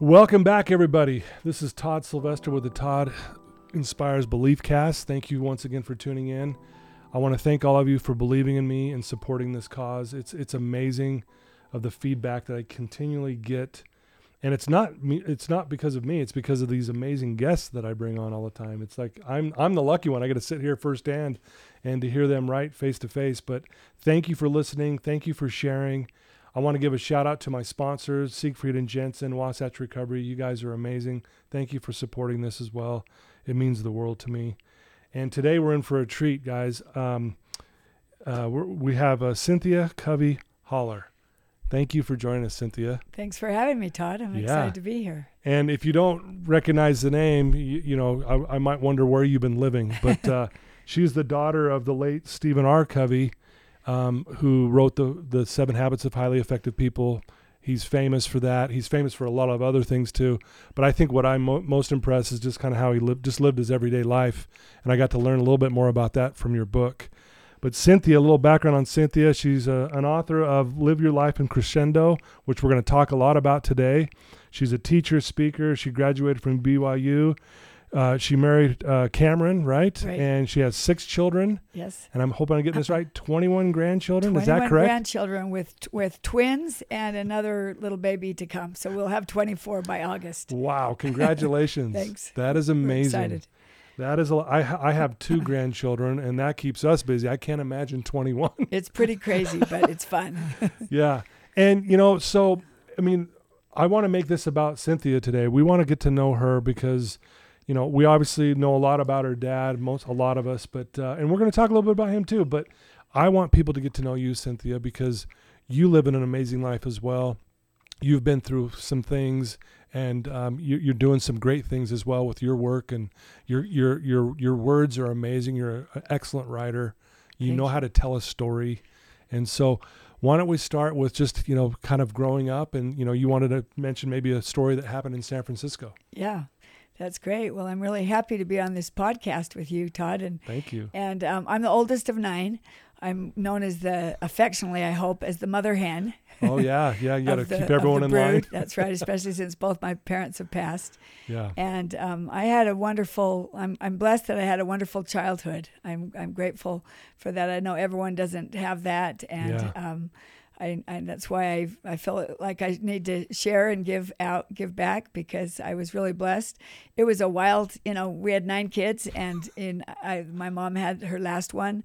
Welcome back, everybody. This is Todd Sylvester with the Todd Inspires Belief Cast. Thank you once again for tuning in. I want to thank all of you for believing in me and supporting this cause. It's it's amazing of the feedback that I continually get, and it's not me. It's not because of me. It's because of these amazing guests that I bring on all the time. It's like I'm I'm the lucky one. I get to sit here firsthand and to hear them right face to face. But thank you for listening. Thank you for sharing. I want to give a shout out to my sponsors, Siegfried and Jensen, Wasatch Recovery. You guys are amazing. Thank you for supporting this as well. It means the world to me. And today we're in for a treat, guys. Um, uh, we have uh, Cynthia Covey Haller. Thank you for joining us, Cynthia. Thanks for having me, Todd. I'm yeah. excited to be here. And if you don't recognize the name, you, you know, I, I, might wonder where you've been living. But uh, she's the daughter of the late Stephen R. Covey, um, who wrote the the Seven Habits of Highly Effective People. He's famous for that. He's famous for a lot of other things too. But I think what I'm mo- most impressed is just kind of how he lived, just lived his everyday life, and I got to learn a little bit more about that from your book. But Cynthia, a little background on Cynthia. She's a, an author of Live Your Life in Crescendo, which we're going to talk a lot about today. She's a teacher, speaker. She graduated from BYU. Uh, she married uh, Cameron, right? right? And she has six children. Yes. And I'm hoping I'm getting this right. 21 grandchildren. 21 Is that correct? grandchildren with with twins and another little baby to come. So we'll have 24 by August. Wow! Congratulations. Thanks. That is amazing. We're excited. That is a, I, I have two grandchildren and that keeps us busy. I can't imagine 21. it's pretty crazy, but it's fun. yeah. And you know, so I mean, I want to make this about Cynthia today. We want to get to know her because you know, we obviously know a lot about her dad, most a lot of us, but uh, and we're going to talk a little bit about him too. But I want people to get to know you, Cynthia, because you live in an amazing life as well. You've been through some things, and um, you, are doing some great things as well with your work, and your your your your words are amazing. You're an excellent writer. You Thank know you. how to tell a story, and so why don't we start with just you know kind of growing up and you know you wanted to mention maybe a story that happened in San Francisco. Yeah. That's great. Well, I'm really happy to be on this podcast with you, Todd. And thank you. And um, I'm the oldest of nine. I'm known as the affectionately, I hope, as the mother hen. Oh yeah, yeah. You got to keep everyone in brood. line. That's right, especially since both my parents have passed. Yeah. And um, I had a wonderful. I'm I'm blessed that I had a wonderful childhood. I'm I'm grateful for that. I know everyone doesn't have that, and. Yeah. Um, I, I, that's why I, I feel like I need to share and give out, give back because I was really blessed. It was a wild, you know, we had nine kids and in, I, my mom had her last one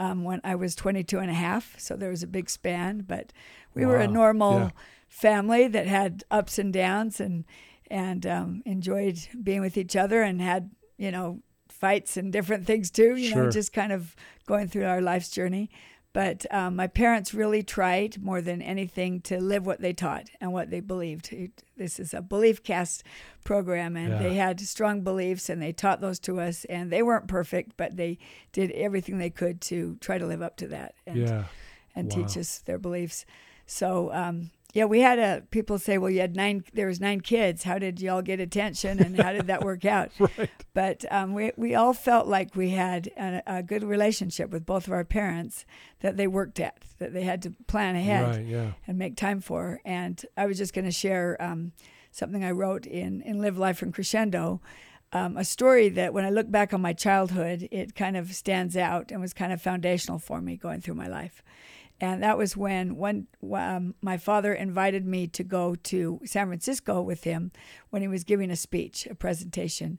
um, when I was 22 and a half. So there was a big span, but we wow. were a normal yeah. family that had ups and downs and, and um, enjoyed being with each other and had, you know, fights and different things too, you sure. know, just kind of going through our life's journey. But um, my parents really tried more than anything to live what they taught and what they believed. This is a belief cast program, and yeah. they had strong beliefs, and they taught those to us. And they weren't perfect, but they did everything they could to try to live up to that and, yeah. and wow. teach us their beliefs. So um, yeah, we had a people say, well, you had nine. There was nine kids. How did y'all get attention, and how did that work out? right. But um, we we all felt like we had a, a, good relationship with both of our parents that they worked at, that they had to plan ahead right, yeah. and make time for. And I was just going to share um, something I wrote in in Live Life in Crescendo. Um, a story that when I look back on my childhood, it kind of stands out and was kind of foundational for me going through my life. And that was when one um, my father invited me to go to San Francisco with him when he was giving a speech, a presentation.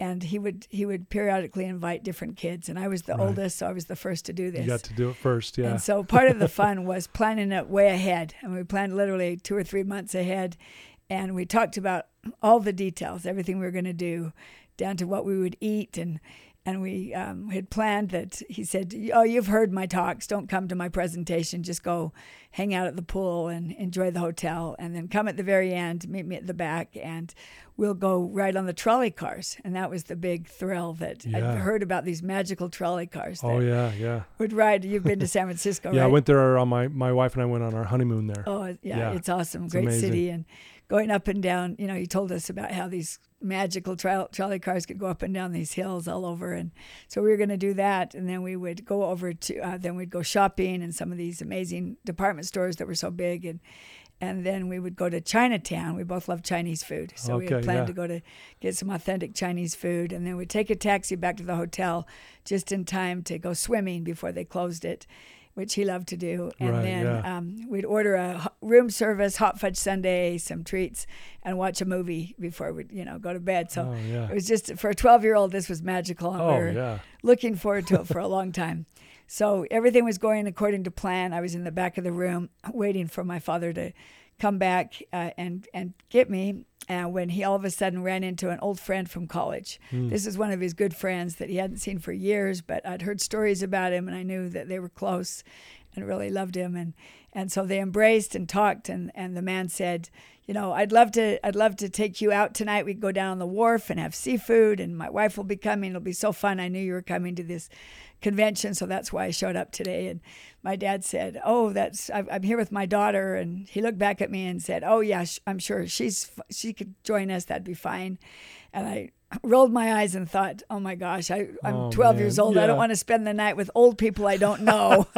And he would he would periodically invite different kids, and I was the Right. oldest, so I was the first to do this. You got to do it first, yeah. And so part of the fun was planning it way ahead. And we planned literally two or three months ahead. And we talked about all the details, everything we were going to do, down to what we would eat. And, and we um, had planned that he said, Oh, you've heard my talks. Don't come to my presentation. Just go hang out at the pool and enjoy the hotel, and then come at the very end, meet me at the back, and we'll go ride on the trolley cars. And that was the big thrill that Yeah. I'd heard about these magical trolley cars that Oh yeah, yeah. would ride. You've been to San Francisco, Yeah, right? I went there on my my wife and I went on our honeymoon there. Oh, yeah, Yeah. it's awesome. It's Great amazing. city. And going up and down, you know, he told us about how these magical tra- trolley cars could go up and down these hills all over. And so we were going to do that. And then we would go over to, uh, then we'd go shopping in some of these amazing department stores that were so big. And, and then we would go to Chinatown. We both love Chinese food. So we had planned yeah. to go to get some authentic Chinese food. And then we'd take a taxi back to the hotel just in time to go swimming before they closed it, which he loved to do. And Right, then yeah. um, we'd order a room service, hot fudge sundae, some treats, and watch a movie before we'd, you know, go to bed. So oh yeah. it was just, for a 12 year old, this was magical. And we Oh were yeah. looking forward to it for a long time. So everything was going according to plan. I was in the back of the room waiting for my father to come back uh, and and get me. Uh, when he all of a sudden ran into an old friend from college. Hmm. This is one of his good friends that he hadn't seen for years, but I'd heard stories about him and I knew that they were close and really loved him and and so they embraced and talked and and the man said you know i'd love to i'd love to take you out tonight we'd go down on the wharf and have seafood and my wife will be coming it'll be so fun i knew you were coming to this convention so that's why i showed up today. And my dad said oh that's i'm here with my daughter. And he looked back at me and said oh yeah i'm sure she's she could join us. That'd be fine. And i rolled my eyes and thought oh my gosh I, i'm Oh, 12 man. years old. I don't want to spend the night with old people i don't know.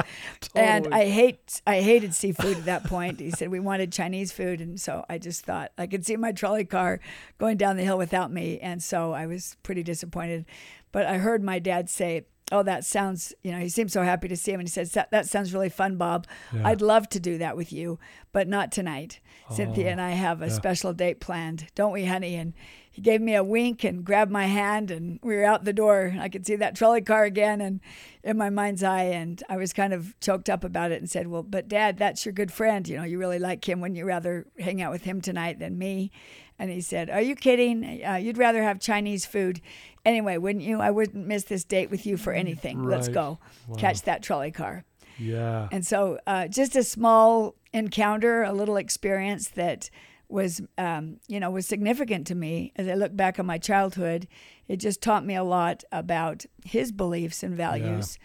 And I hate I hated seafood at that point. He said we wanted Chinese food, and so I just thought I could see my trolley car going down the hill without me, and so I was pretty disappointed. But I heard my dad say. Oh, that sounds, you know, he seemed so happy to see him. And he said, "That- That sounds really fun, Bob. Yeah. I'd love to do that with you, but not tonight. Cynthia Oh, and I have a yeah. special date planned, don't we, honey? And he gave me a wink and grabbed my hand, and we were out the door. I could see that trolley car again, and in my mind's eye, and I was kind of choked up about it and said, "Well, but Dad, that's your good friend. You know, you really like him. Wouldn't you rather hang out with him tonight than me?" And he said, "Are you kidding? Uh, you'd rather have Chinese food, anyway, wouldn't you? I wouldn't miss this date with you for anything. Let's go Wow. catch that trolley car." Yeah. And so, uh, just a small encounter, a little experience that was, um, you know, was significant to me as I look back on my childhood. It just taught me a lot about his beliefs and values,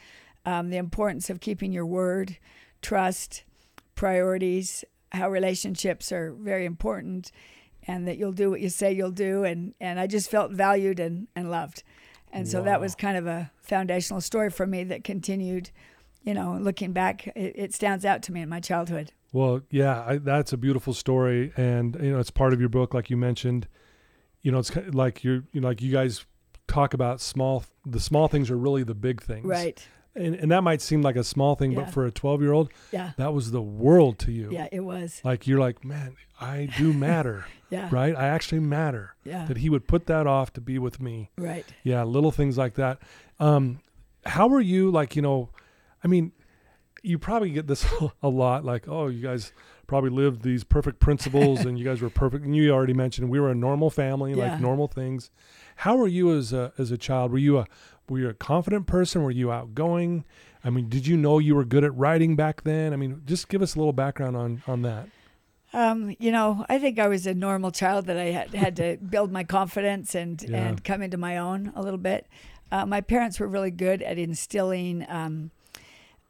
um, the importance of keeping your word, trust, priorities, how relationships are very important, and that you'll do what you say you'll do. And, and I just felt valued and, and loved. And so that was kind of a foundational story for me that continued you know, looking back, it, it stands out to me in my childhood. Well, yeah, I, that's a beautiful story, and you know, it's part of your book, like you mentioned. You know, it's like you're, you know, like you guys talk about small. The small things are really the big things, Right. And and that might seem like a small thing, Yeah. but for a twelve year old, Yeah. that was the world to you. Yeah, it was. Like you're like, man, I do matter, Yeah. right? I actually matter. Yeah. That he would put that off to be with me. Right. Yeah, little things like that. Um, how were you like? You know, I mean, you probably get this a lot. Like, oh, you guys probably lived these perfect principles, and you guys were perfect. And you already mentioned we were a normal family, Yeah. like normal things. How were you as a as a child? Were you a were you a confident person? Were you outgoing? I mean, did you know you were good at writing back then? I mean, just give us a little background on on that. Um, you know, I think I was a normal child that I had, had to build my confidence and, Yeah. and come into my own a little bit. Uh, my parents were really good at instilling um,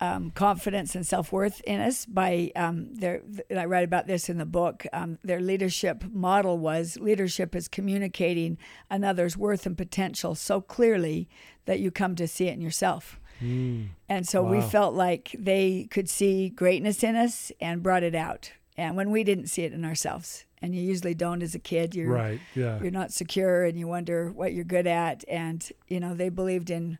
um, confidence and self worth in us by um, their. And I write about this in the book. Um, their leadership model was leadership is communicating another's worth and potential so clearly that you come to see it in yourself. Mm, And so we felt like they could see greatness in us and brought it out. And when we didn't see it in ourselves, and you usually don't as a kid, you're right. Yeah. you're not secure and you wonder what you're good at. And you know they believed in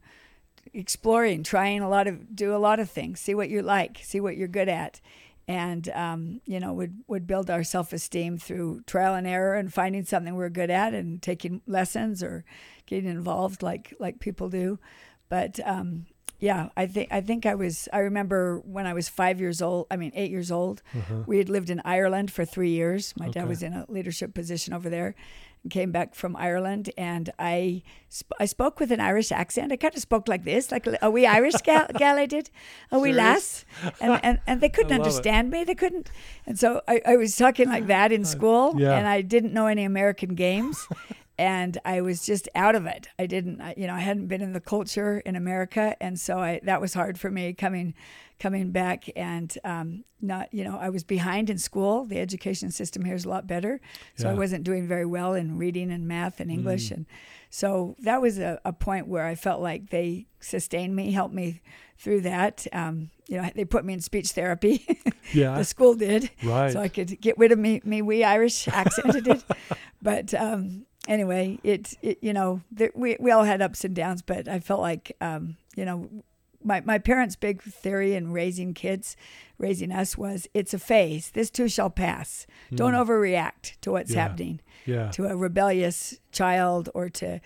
exploring, trying a lot of do a lot of things, see what you like, see what you're good at, and um, you know would would build our self esteem through trial and error and finding something we're good at and taking lessons or getting involved like like people do. But um, yeah, I think I think I was. I remember when I was five years old. I mean, eight years old. Uh-huh. We had lived in Ireland for three years. My dad was in a leadership position over there, came back from Ireland, and I sp- I spoke with an Irish accent. I kind of spoke like this, like a wee Irish gal, gal I did, a wee lass, and, and and they couldn't love it. understand me. They couldn't, and so I, I was talking like that in school, yeah. and I didn't know any American games. And I was just out of it. I didn't, you know, I hadn't been in the culture in America, and so I that was hard for me coming, coming back and um, not, you know, I was behind in school. The education system here is a lot better, so I wasn't doing very well in reading and math and English, and so that was a, a point where I felt like they sustained me, helped me through that. Um, you know, they put me in speech therapy. Yeah. the school did, Right. so I could get rid of me me wee Irish accent. it did, but um, anyway, it, it you know there, we we all had ups and downs, but I felt like um, you know my my parents' big theory in raising kids, raising us was it's a phase. This too shall pass. Don't overreact to what's Hmm. Yeah. happening yeah. to a rebellious child or to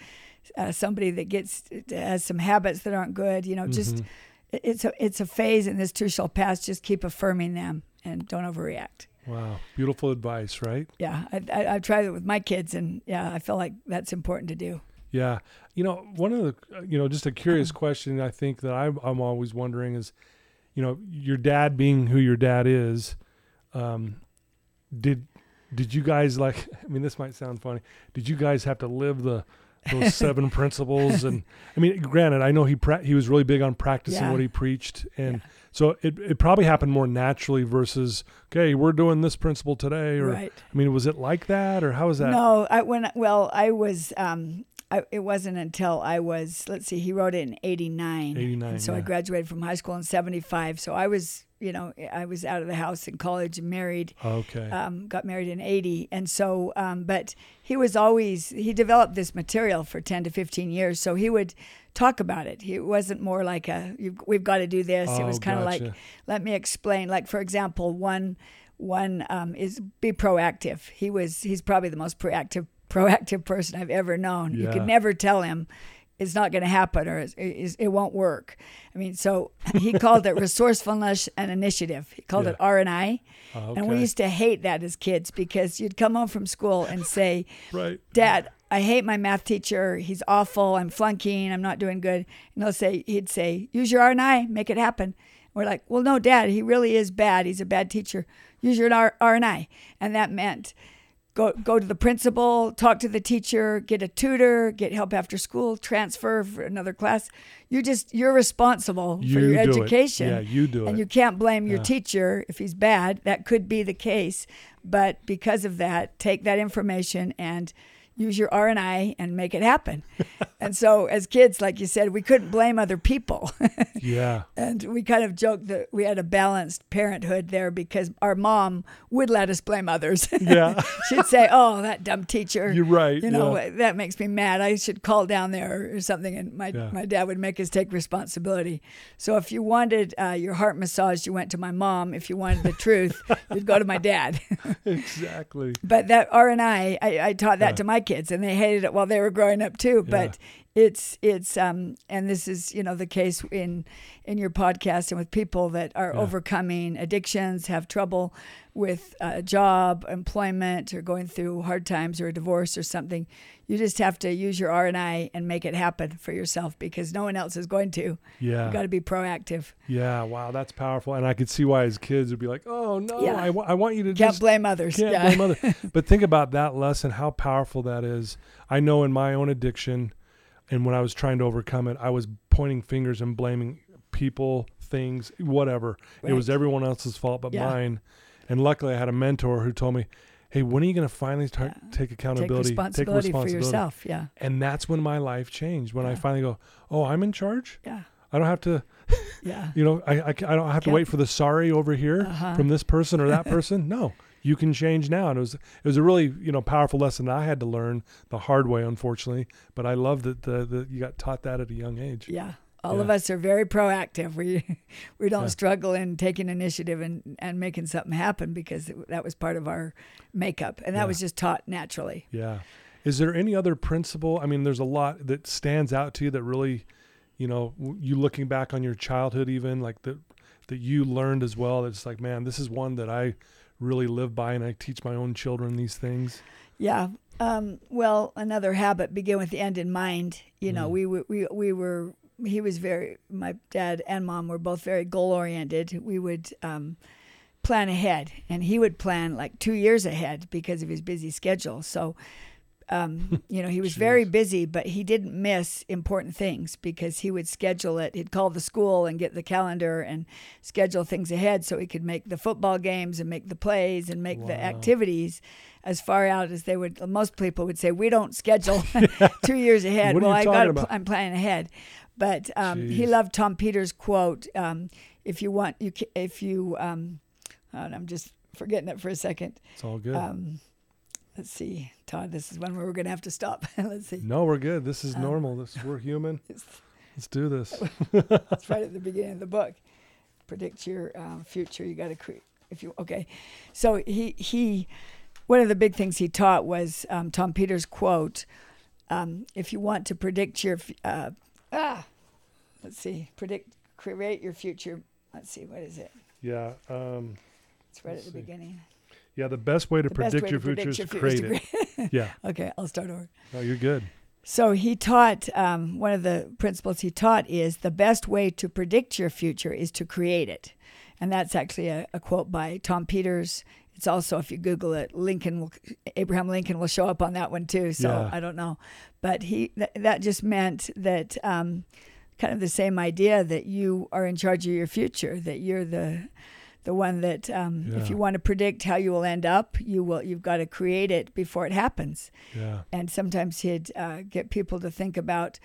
uh, somebody that gets has some habits that aren't good. You know, just Mm-hmm. it- it's a it's a phase, and this too shall pass. Just keep affirming them and don't overreact. Wow. Beautiful advice, right? Yeah, I, I, I've tried it with my kids, and yeah, I feel like that's important to do. Yeah. You know, one of the, you know, just a curious question I think that I'm, I'm always wondering is, you know, your dad being who your dad is, um, did, did you guys like, I mean, this might sound funny. Did you guys have to live the, those seven principles? And I mean, granted, I know he, pra- he was really big on practicing Yeah. what he preached. And so it, it probably happened more naturally versus, okay, we're doing this principle today. Or, Right. I mean, was it like that or how was that? No, I when well, I was. Um, I, it wasn't until I was. Let's see, he wrote it in '89. 89, And so I graduated from high school in '75. So I was, you know, I was out of the house in college and married. Okay. um, got married in 80 and so um, but he was always he developed this material for 10 to 15 years so he would talk about it. It wasn't more like a You've, we've got to do this. It Oh, was kind of like let me explain. Like for example one one um, is be proactive. He was he's probably the most proactive proactive person i've ever known. You Yeah. could never tell him it's not going to happen or it won't work. I mean so he called it resourcefulness and initiative. He called Yeah. it r&i and we used to hate that as kids because you'd come home from school and say, right. Dad, I hate my math teacher. He's awful. I'm flunking. I'm not doing good. And he'll say, he'd say, use your R and I, make it happen. We're like, well, no, Dad, he really is bad. He's a bad teacher. Use your R, R and I. And that meant go go to the principal, talk to the teacher, get a tutor, get help after school, transfer for another class. You just you're responsible for your do it. education. Yeah, you do And it. you can't blame your Yeah. teacher if he's bad. That could be the case, but because of that, take that information and use your R and I and make it happen. and so, as kids, like you said, we couldn't blame other people, Yeah. and we kind of joked that we had a balanced parenthood there because our mom would let us blame others. Yeah. She'd say, "Oh, that dumb teacher." You're right, You know yeah. that makes me mad. I should call down there or something. And my Yeah. my dad would make us take responsibility. So if you wanted uh, your heart massaged, you went to my mom. If you wanted the truth, you'd go to my dad. exactly. but that R and I, I, I taught that Yeah. to my kids, and they hated it while they were growing up too. But it's it's um and this is you know the case in in your podcast and with people that are Yeah. overcoming addictions, have trouble with a job, employment, or going through hard times or a divorce or something. You just have to use your R and I and make it happen for yourself because no one else is going to. Yeah. You got to be proactive. Yeah. Wow. That's powerful. And I could see why his kids would be like, oh, no, Yeah. I, want you to Can't just blame others. can't yeah. blame other. But think about that lesson, how powerful that is. I know in my own addiction and when I was trying to overcome it, I was pointing fingers and blaming people, things, whatever. It was everyone else's fault but Yeah. mine. And luckily I had a mentor who told me, hey, when are you going to finally start, take Take accountability? Take responsibility, for yourself. Yeah. And that's when my life changed. When I finally go, oh, I'm in charge. Yeah. I don't have to, Yeah. you know, I, I, I don't have to Yep. wait for the sorry over here Uh-huh. from this person or that person. No, you can change now. And it was, it was a really, you know, powerful lesson that I had to learn the hard way, unfortunately. But I love that the, the you got taught that at a young age. Yeah. All Yeah. of us are very proactive. We we don't Yeah. struggle in taking initiative and, and making something happen because that was part of our makeup, and that Yeah. was just taught naturally. Yeah. Is there any other principle? I mean, there's a lot that stands out to you that really, you know, you looking back on your childhood, even like that, that you learned as well. That's like, man, this is one that I really live by, and I teach my own children these things. Yeah. Um, well, another habit begin with the end in mind. You know, Mm. we we we were he was very my dad and mom were both very goal oriented. We would um, plan ahead, and he would plan like two years ahead because of his busy schedule. So. Um, you know, he was very busy, but he didn't miss important things because he would schedule it. He'd call the school and get the calendar and schedule things ahead so he could make the football games and make the plays and make the activities as far out as they would. Most people would say, "We don't schedule two years ahead." Well, I got. about? I'm planning ahead, but um, he loved Tom Peters' quote. Um, if you want, you ca- if you. Um, I'm just forgetting it for a second. It's all good. Um, let's see, Todd. This is one where we're going to have to stop. let's see. no, we're good. This is um, normal. This we're human. Let's do this. It's right at the beginning of the book. Predict your um, future. You got to create. If you okay, so he he, one of the big things he taught was um, Tom Peters' quote. Um, if you want to predict your uh, ah, let's see, predict create your future. Let's see, what is it? Yeah. Um, It's right at the see. beginning. yeah. The best way to The predict way your to future predict is to create it. yeah. Okay, I'll start over. No, you're good. So he taught um, one of the principles he taught is the best way to predict your future is to create it, and that's actually a, a quote by Tom Peters. It's also if you Google it, Lincoln will Abraham Lincoln will show up on that one too. So Yeah. I don't know, but he th- that just meant that um, kind of the same idea that you are in charge of your future, that you're the the one that um, Yeah. if you want to predict how you will end up, you will you've got to create it before it happens Yeah. and sometimes he'd uh, get people to think about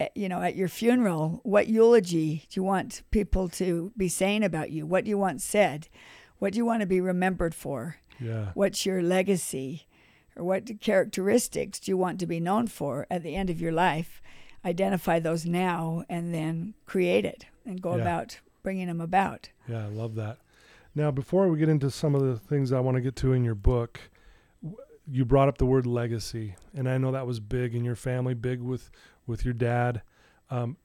uh, you know at your funeral what eulogy do you want people to be saying about you what do you want said what do you want to be remembered for Yeah. what's your legacy or what characteristics do you want to be known for at the end of your life identify those now and then create it and go Yeah. about bringing them about Yeah, I love that. Now, before we get into some of the things I want to get to in your book, you brought up the word legacy, and I know that was big in your family, big with with your dad. Um,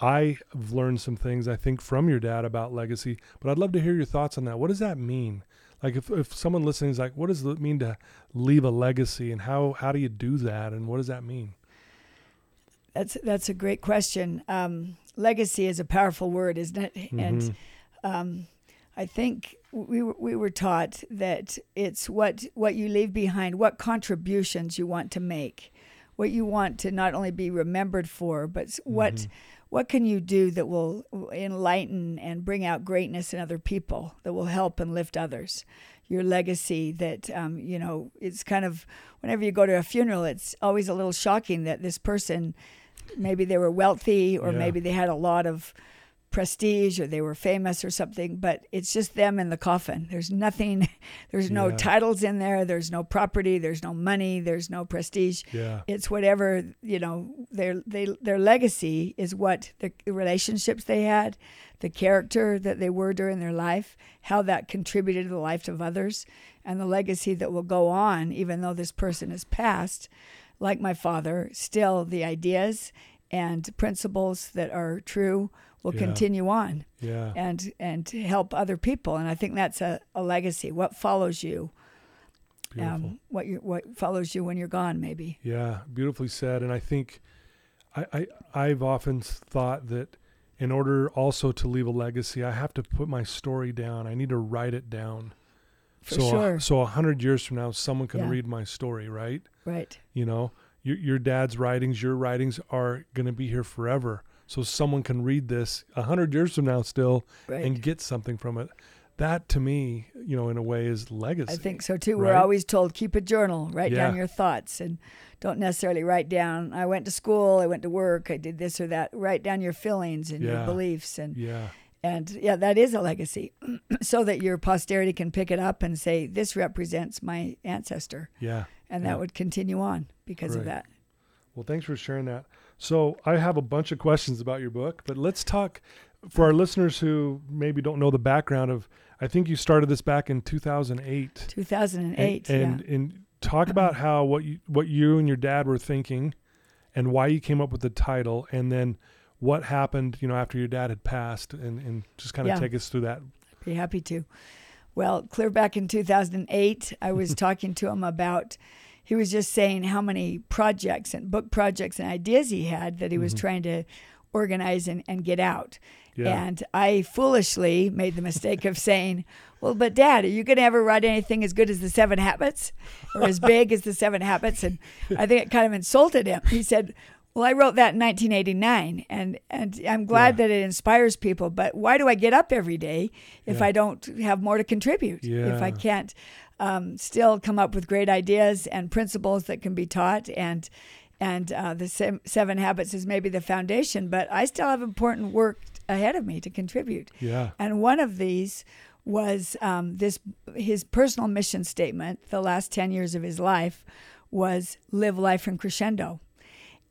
I've learned some things I think from your dad about legacy, but I'd love to hear your thoughts on that. What does that mean? Like, if, if someone listening is like, what does it mean to leave a legacy, and how how do you do that, and what does that mean? that's that's a great question um, legacy is a powerful word isn't it and Mhm. um, I think we were, we were taught that it's what what you leave behind, what contributions you want to make, what you want to not only be remembered for, but what Mhm. What can you do that will enlighten and bring out greatness in other people, that will help and lift others. Your legacy that um, you know it's kind of whenever you go to a funeral, it's always a little shocking that this person maybe they were wealthy or Yeah. maybe they had a lot of prestige or they were famous or something, but it's just them in the coffin. There's nothing, there's no Yeah. titles in there, there's no property, there's no money, there's no prestige. Yeah. It's whatever, you know, their they their legacy is what the relationships they had, the character that they were during their life, how that contributed to the life of others, and the legacy that will go on even though this person is passed. Like my father, still the ideas and principles that are true will Yeah. continue on Yeah. and and to help other people and i think that's a, a legacy what follows you um, what you what follows you when you're gone maybe Yeah, beautifully said. And I think I, I I've often thought that in order also to leave a legacy, I have to put my story down. I need to write it down. for so sure so a hundred years from now, someone can Yeah. read my story, right? right You know, your your dad's writings, your writings are going to be here forever. So someone can read this a hundred years from now still right and get something from it. That to me, you know, in a way, is legacy. i think so too right? we're always told keep a journal write down your thoughts and don't necessarily write down i went to school i went to work i did this or that write down your feelings and your beliefs and Yeah, and yeah that is a legacy so that your posterity can pick it up and say this represents my ancestor yeah. and Yeah. that would continue on because of that Well, thanks for sharing that. So, I have a bunch of questions about your book, but let's talk for our listeners who maybe don't know the background of. I think you started this back in 2008. 2008 and, and, yeah and talk about how what you what you and your dad were thinking, and why you came up with the title, and then what happened, you know, after your dad had passed, and and just kind of Yeah. take us through that. Be happy to. Well, clear back in 2008, I was talking to him about he was just saying how many projects and book projects and ideas he had that he was mm-hmm. trying to organize and, and get out. Yeah. And I foolishly made the mistake of saying, Well, but dad, are you going to ever write anything as good as the seven habits or as big as the seven habits? And I think it kind of insulted him. He said, Well, I wrote that in 1989, and, and I'm glad Yeah. that it inspires people, but why do I get up every day if Yeah. I don't have more to contribute? If I can't um, still come up with great ideas and principles that can be taught. And and uh, the se- seven habits is maybe the foundation but i still have important work ahead of me to contribute. Yeah. and one of these was um, this his personal mission statement the last 10 years of his life was live life in crescendo.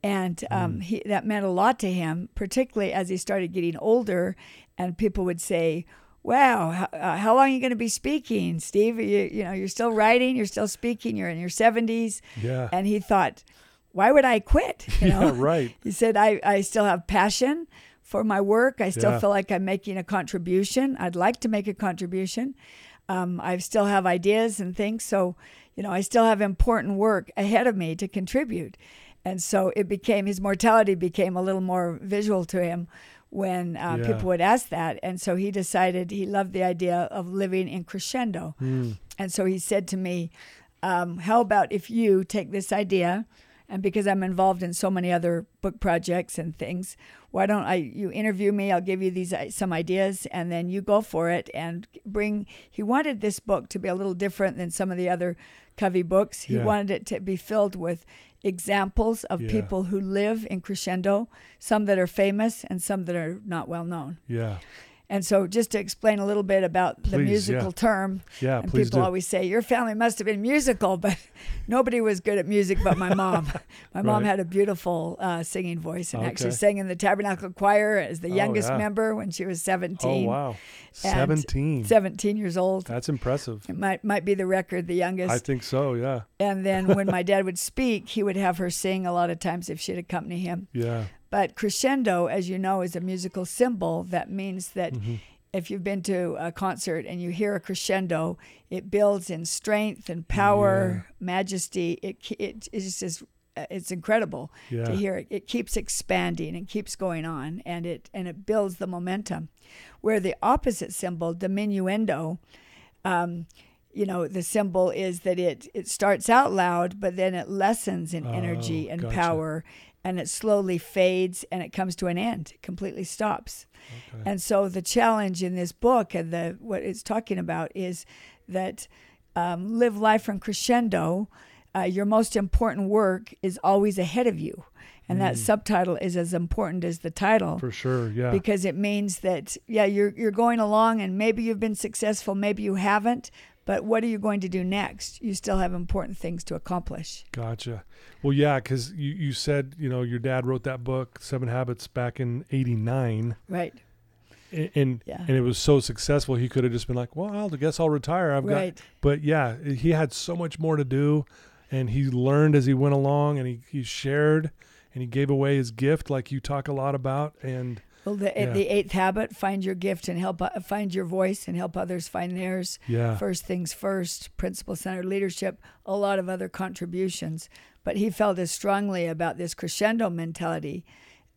And um, he, that meant a lot to him particularly as he started getting older and people would say wow how, uh, how long are you going to be speaking steve you, you know you're still writing you're still speaking you're in your 70s Yeah. and he thought why would i quit you know yeah. Right. he said, I, I still have passion for my work. I still Yeah. feel like I'm making a contribution. I'd like to make a contribution. Um, I still have ideas and things. So, you know, I still have important work ahead of me to contribute. And so it became, his mortality became a little more visual to him when uh, Yeah. people would ask that. And so he decided he loved the idea of living in crescendo. Mm. And so he said to me, um, How about if you take this idea, and because I'm involved in so many other book projects and things, why don't I you interview me? I'll give you these some ideas, and then you go for it and bring. He wanted this book to be a little different than some of the other Covey books. He Yeah. wanted it to be filled with examples of Yeah. people who live in crescendo, some that are famous and some that are not well known. Yeah. And so, just to explain a little bit about the musical yeah. term, Yeah. and people do. always say your family must have been musical, but nobody was good at music but my mom. my mom Right. had a beautiful uh, singing voice and actually sang in the Tabernacle Choir as the Oh, youngest yeah. member when she was seventeen. Oh 17. wow. Seventeen. 17 years old. That's impressive. It might might be the record, the youngest. I think so. Yeah. and then when my dad would speak, he would have her sing a lot of times if she'd accompany him. Yeah. But crescendo, as you know, is a musical symbol that means that Mhm. if you've been to a concert and you hear a crescendo, it builds in strength and power, majesty. It it is just uh, it's incredible Yeah. to hear it. It keeps expanding and keeps going on, and it and it builds the momentum. Where the opposite symbol, diminuendo, um, you know, the symbol is that it it starts out loud, but then it lessens in energy Oh, and gotcha. power, and it slowly fades and it comes to an end. It completely stops. Okay. And so the challenge in this book and the what it's talking about is that um, live life from crescendo. Uh, your most important work is always ahead of you, and that subtitle is as important as the title For sure. Yeah. because it means that yeah you're you're going along and maybe you've been successful, maybe you haven't, but what are you going to do next? You still have important things to accomplish. Gotcha. Well, yeah, because you, you said, you know, your dad wrote that book, Seven Habits, back in 89. Right. And, and, Yeah. and it was so successful, he could have just been like, well, I guess I'll retire. I've Right. got, but yeah, he had so much more to do. And he learned as he went along and he, he shared and he gave away his gift, like you talk a lot about. And Well, the, Yeah. the eighth habit: find your gift and help uh, find your voice and help others find theirs. yeah, First things first, principle centered leadership, a lot of other contributions. But he felt as strongly about this crescendo mentality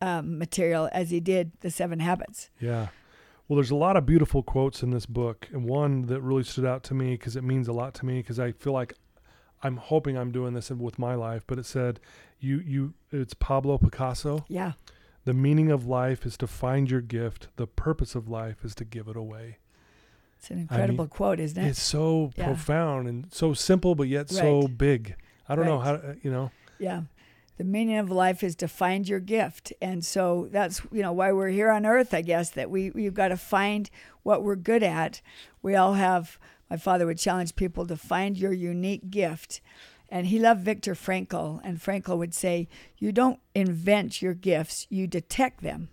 um, material as he did the seven habits. yeah. Well, there's a lot of beautiful quotes in this book. And one that really stood out to me because it means a lot to me because I feel like I'm hoping I'm doing this with my life, but it said, "You, you." It's Pablo Picasso. Yeah, The meaning of life is to find your gift. The purpose of life is to give it away. it's an incredible quote, isn't it? It's so Yeah. profound and so simple, but yet so big. I don't know how to, uh, you know. Yeah. The meaning of life is to find your gift. And so that's, you know, why we're here on earth, I guess, that we, we've got to find what we're good at. We all have, my father would challenge people to find your unique gift. And he loved Viktor Frankl. And Frankl would say, you don't invent your gifts, you detect them,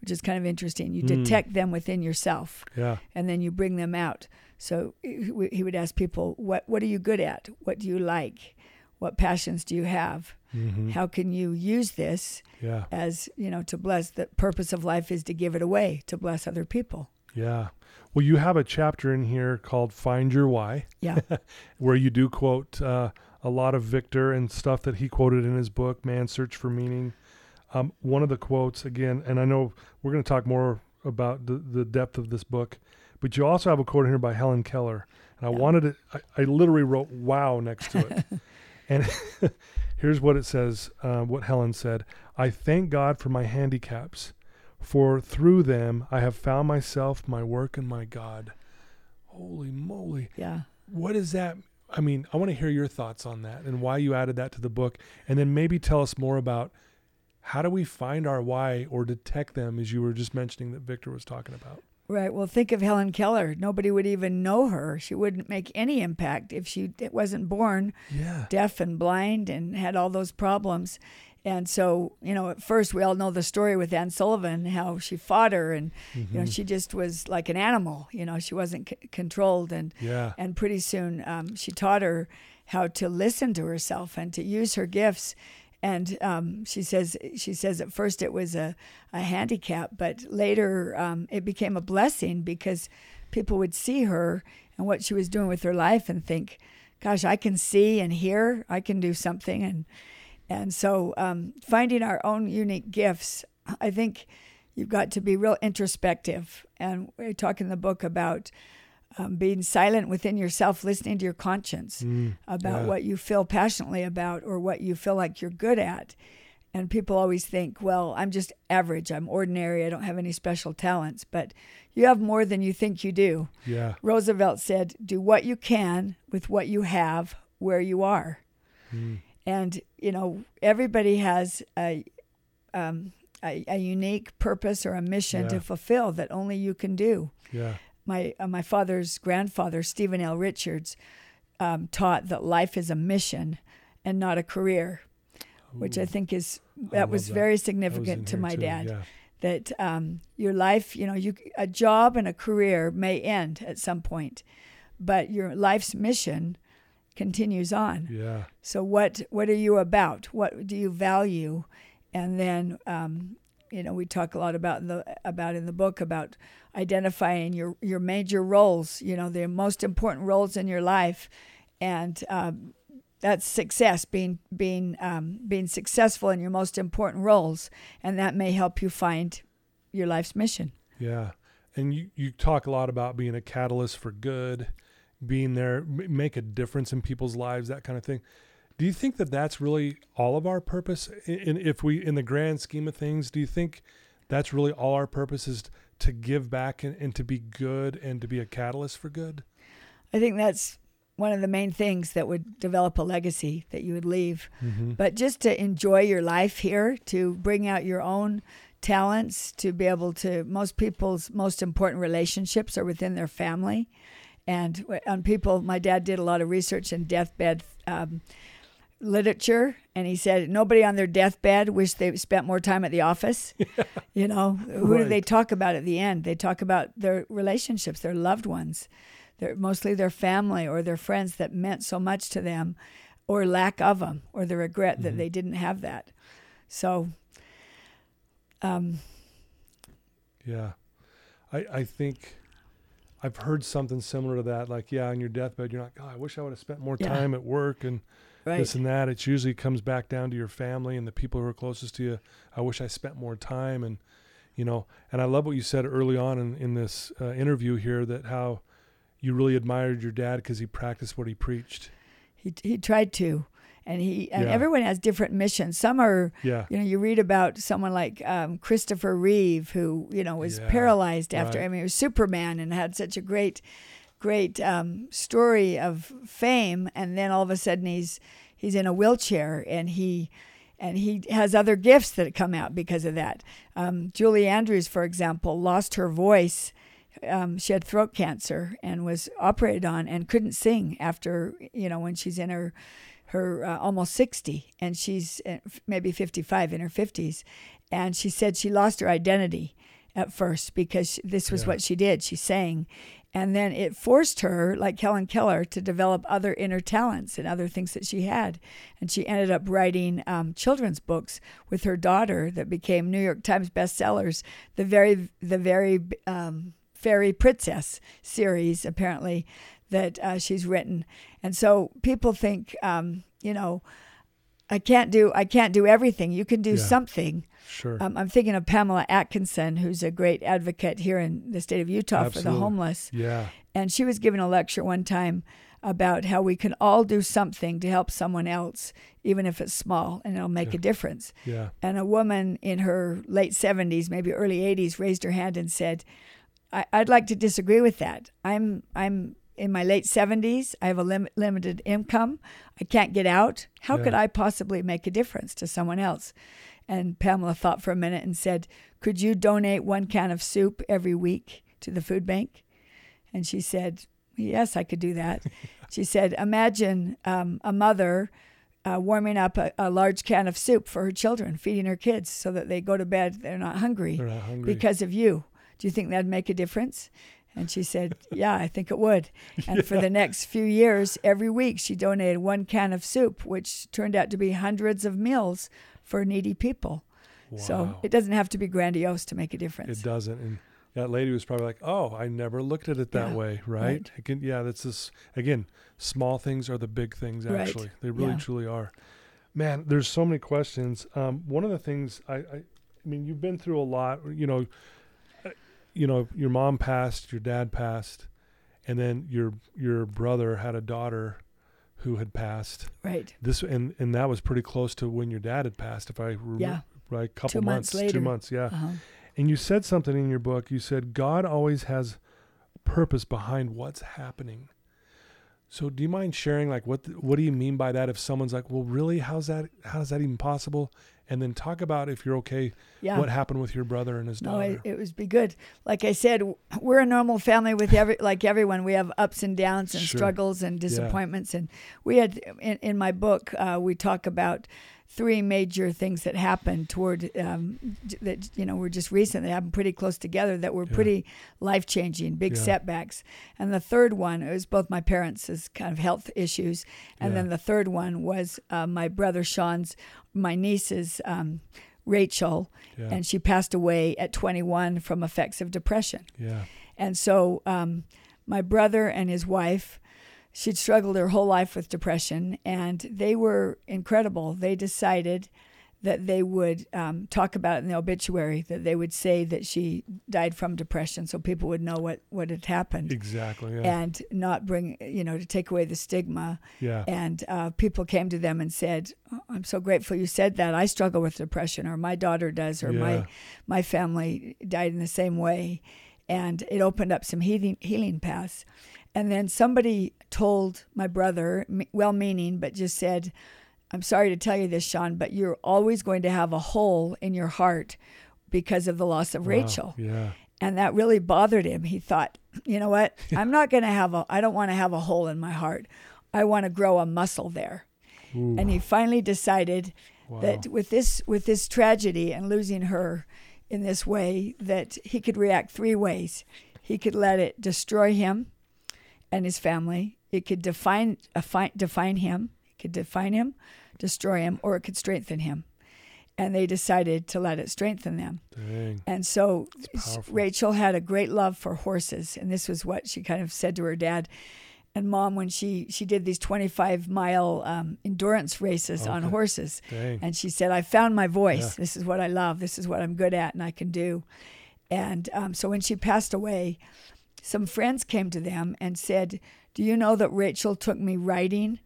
which is kind of interesting. You Mm. detect them within yourself Yeah. and then you bring them out. So he would ask people, "What what are you good at? What do you like? What passions do you have? hmm How can you use this Yeah. as you know to bless? The purpose of life is to give it away to bless other people. Yeah. Well, you have a chapter in here called Find Your Why, Yeah, where you do quote uh, a lot of Viktor and stuff that he quoted in his book, Man's Search for Meaning. Um, one of the quotes, again, and I know we're going to talk more about the, the depth of this book, but you also have a quote in here by Helen Keller. And I Yeah. wanted it, I, I literally wrote wow next to it. and here's what it says uh, what Helen said I thank God for my handicaps, for through them I have found myself, my work, and my God. Holy moly. Yeah. What is that? I mean, I want to hear your thoughts on that and why you added that to the book. And then maybe tell us more about how do we find our why or detect them, as you were just mentioning that Viktor was talking about. Right. Well, think of Helen Keller. Nobody would even know her. She wouldn't make any impact if she wasn't born Yeah. deaf and blind and had all those problems. And so, you know, at first we all know the story with Anne Sullivan, how she fought her, and you know, she just was like an animal. You know, she wasn't c- controlled, and Yeah. and pretty soon um, she taught her how to listen to herself and to use her gifts. And um, she says she says at first it was a, a handicap, but later um, it became a blessing because people would see her and what she was doing with her life and think, "Gosh, I can see and hear. I can do something." And and so um, finding our own unique gifts, I think you've got to be real introspective. And we talk in the book about um, being silent within yourself, listening to your conscience about yeah. what you feel passionately about or what you feel like you're good at. And people always think, well, I'm just average, I'm ordinary, I don't have any special talents, but you have more than you think you do. Yeah. Roosevelt said, do what you can with what you have where you are. And, you know, everybody has a, um, a, a unique purpose or a mission Yeah. to fulfill that only you can do Yeah. my uh, my father's grandfather Stephen L. Richards um, taught that life is a mission and not a career, which I think is that was very That was significant in to my too, dad. Yeah. That um, your life, you know, you a job and a career may end at some point, but your life's mission continues on. Yeah. So what what are you about? What do you value? And then um, you know we talk a lot about in the about in the book about identifying your your major roles. You know the most important roles in your life, and um, that's success. Being being um, being successful in your most important roles, and that may help you find your life's mission. Yeah. And you, you talk a lot about being a catalyst for good, being there, make a difference in people's lives, that kind of thing. Do you think that that's really all of our purpose? In, if we, in the grand scheme of things, do you think that's really all our purpose is to give back and, and to be good and to be a catalyst for good? I think that's one of the main things that would develop a legacy that you would leave. Mm-hmm. But just to enjoy your life here, to bring out your own talents, to be able to, most people's most important relationships are within their family. And on people, my dad did a lot of research in deathbed um, literature, and he said nobody on their deathbed wished they spent more time at the office. You know, who do they talk about at the end? They talk about their relationships, their loved ones, their mostly their family or their friends that meant so much to them, or lack of them, or the regret that they didn't have that. So, um, Yeah. I, I think I've heard something similar to that. Like, yeah, on your deathbed, you're not, God, I wish I would have spent more Yeah. time at work and right, this and that. It usually comes back down to your family and the people who are closest to you. I wish I spent more time. And, you know, and I love what you said early on in, in this uh, interview here that how you really admired your dad because he practiced what he preached. he he tried to, and he and Yeah. everyone has different missions. Some are Yeah. you know, you read about someone like um, Christopher Reeve, who you know was Yeah, paralyzed after. right. I mean, he was Superman and had such a great, great um, story of fame, and then all of a sudden he's he's in a wheelchair and he and he has other gifts that come out because of that. Um, Julie Andrews, for example, lost her voice. Um, she had throat cancer and was operated on and couldn't sing after you know when she's in her her uh, almost 60 and she's uh, maybe 55 in her 50s and she said she lost her identity at first because this was Yeah. what she did. She sang. And then it forced her like helen keller to develop other inner talents and other things that she had. And she ended up writing um, children's books with her daughter that became new york times bestsellers the very the very um, fairy princess series apparently that uh, she's written. And so people think, um, you know, I can't do I can't do everything. You can do Yeah. something. Sure. Um, I'm thinking of Pamela Atkinson, who's a great advocate here in the state of Utah for the homeless. yeah. And she was giving a lecture one time about how we can all do something to help someone else, even if it's small, and it'll make Yeah. a difference. Yeah. And a woman in her late 70s, maybe early 80s, raised her hand and said, I- "I'd like to disagree with that. I'm I'm in my late 70s. I have a lim- limited income. I can't get out. How Yeah. could I possibly make a difference to someone else?" And Pamela thought for a minute and said, "Could you donate one can of soup every week to the food bank?" And she said, "Yes, I could do that." she said, "Imagine um, a mother." uh, warming up a, a large can of soup for her children, feeding her kids so that they go to bed, they're not hungry They're not hungry. because of you. Do you think that'd make a difference? And she said, Yeah, I think it would. And for the next few years, every week she donated one can of soup, which turned out to be hundreds of meals for needy people. Wow. So it doesn't have to be grandiose to make a difference. It doesn't. And that lady was probably like, "Oh, I never looked at it that Yeah, way." Right? right. Again, yeah. That's this. Again, small things are the big things. Right, Actually, they really yeah. truly are. Man, there's so many questions. Um, one of the things I, I, I mean, you've been through a lot. You know, you know, your mom passed, your dad passed, and then your your brother had a daughter who had passed. Right. This and and that was pretty close to when your dad had passed. If I remember, Yeah. right, couple Two months two later. months, yeah. Uh-huh. And you said something in your book. You said God always has purpose behind what's happening. So, do you mind sharing, like, what what do you mean by that? If someone's like, "Well, really, how's that? How's that even possible?" And then talk about if you're okay, Yeah. what happened with your brother and his No, daughter. it, it was be good. Like I said, we're a normal family with every like everyone. We have ups and downs and Sure. struggles and disappointments. And we had in, in my book, uh, we talk about three major things that happened toward um, that you know were just recent that happened pretty close together that were Yeah. pretty life changing, big Yeah. setbacks. And the third one it was both my parents' kind of health issues, and Yeah. then the third one was uh, my brother Sean's, my niece's. Um, Rachel, and she passed away at 21 from effects of depression. yeah, And so, um, my brother and his wife, she'd struggled her whole life with depression, and they were incredible. They decided that they would um, talk about it in the obituary, that they would say that she died from depression so people would know what, what had happened. exactly. Yeah, And not bring, you know, to take away the stigma. yeah, And uh, people came to them and said, oh, "I'm so grateful you said that. I struggle with depression, or my daughter does, or Yeah. my my family died in the same way." And it opened up some healing healing paths. And then somebody told my brother, well-meaning, but just said, "I'm sorry to tell you this, Sean, but you're always going to have a hole in your heart because of the loss of Wow, Rachel." Yeah, and that really bothered him. He thought, you know what? I'm not going to have a. I don't want to have a hole in my heart. I want to grow a muscle there. Ooh, And he finally decided wow. that with this with this tragedy and losing her in this way, that he could react three ways. He could let it destroy him and his family. It could define define, define him. It could define him, destroy him, or it could strengthen him. And they decided to let it strengthen them. Dang. And so Rachel had a great love for horses, and this was what she kind of said to her dad and mom when she she did these 25 mile um, endurance races on horses. Dang. And she said, "I found my voice. Yeah. This is what I love. This is what I'm good at, and I can do." And um, so when she passed away, some friends came to them and said, "Do you know that Rachel took me writing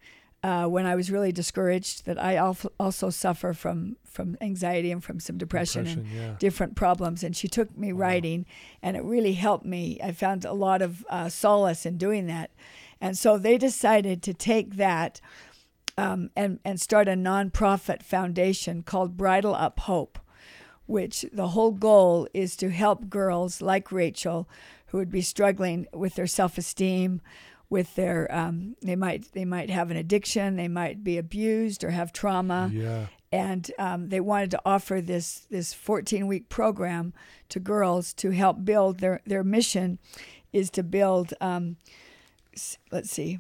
uh, when I was really discouraged? That I also suffer from from anxiety and from some depression, and yeah. different problems. And she took me Wow. riding, and it really helped me. I found a lot of uh, solace in doing that. And so they decided to take that um, and, and start a nonprofit foundation called Bridle Up Hope, which the whole goal is to help girls like Rachel who would be struggling with their self esteem. With their, um, they might they might have an addiction, they might be abused or have trauma, Yeah. and um, they wanted to offer this this 14 week program to girls to help build their their mission is to build um, let's see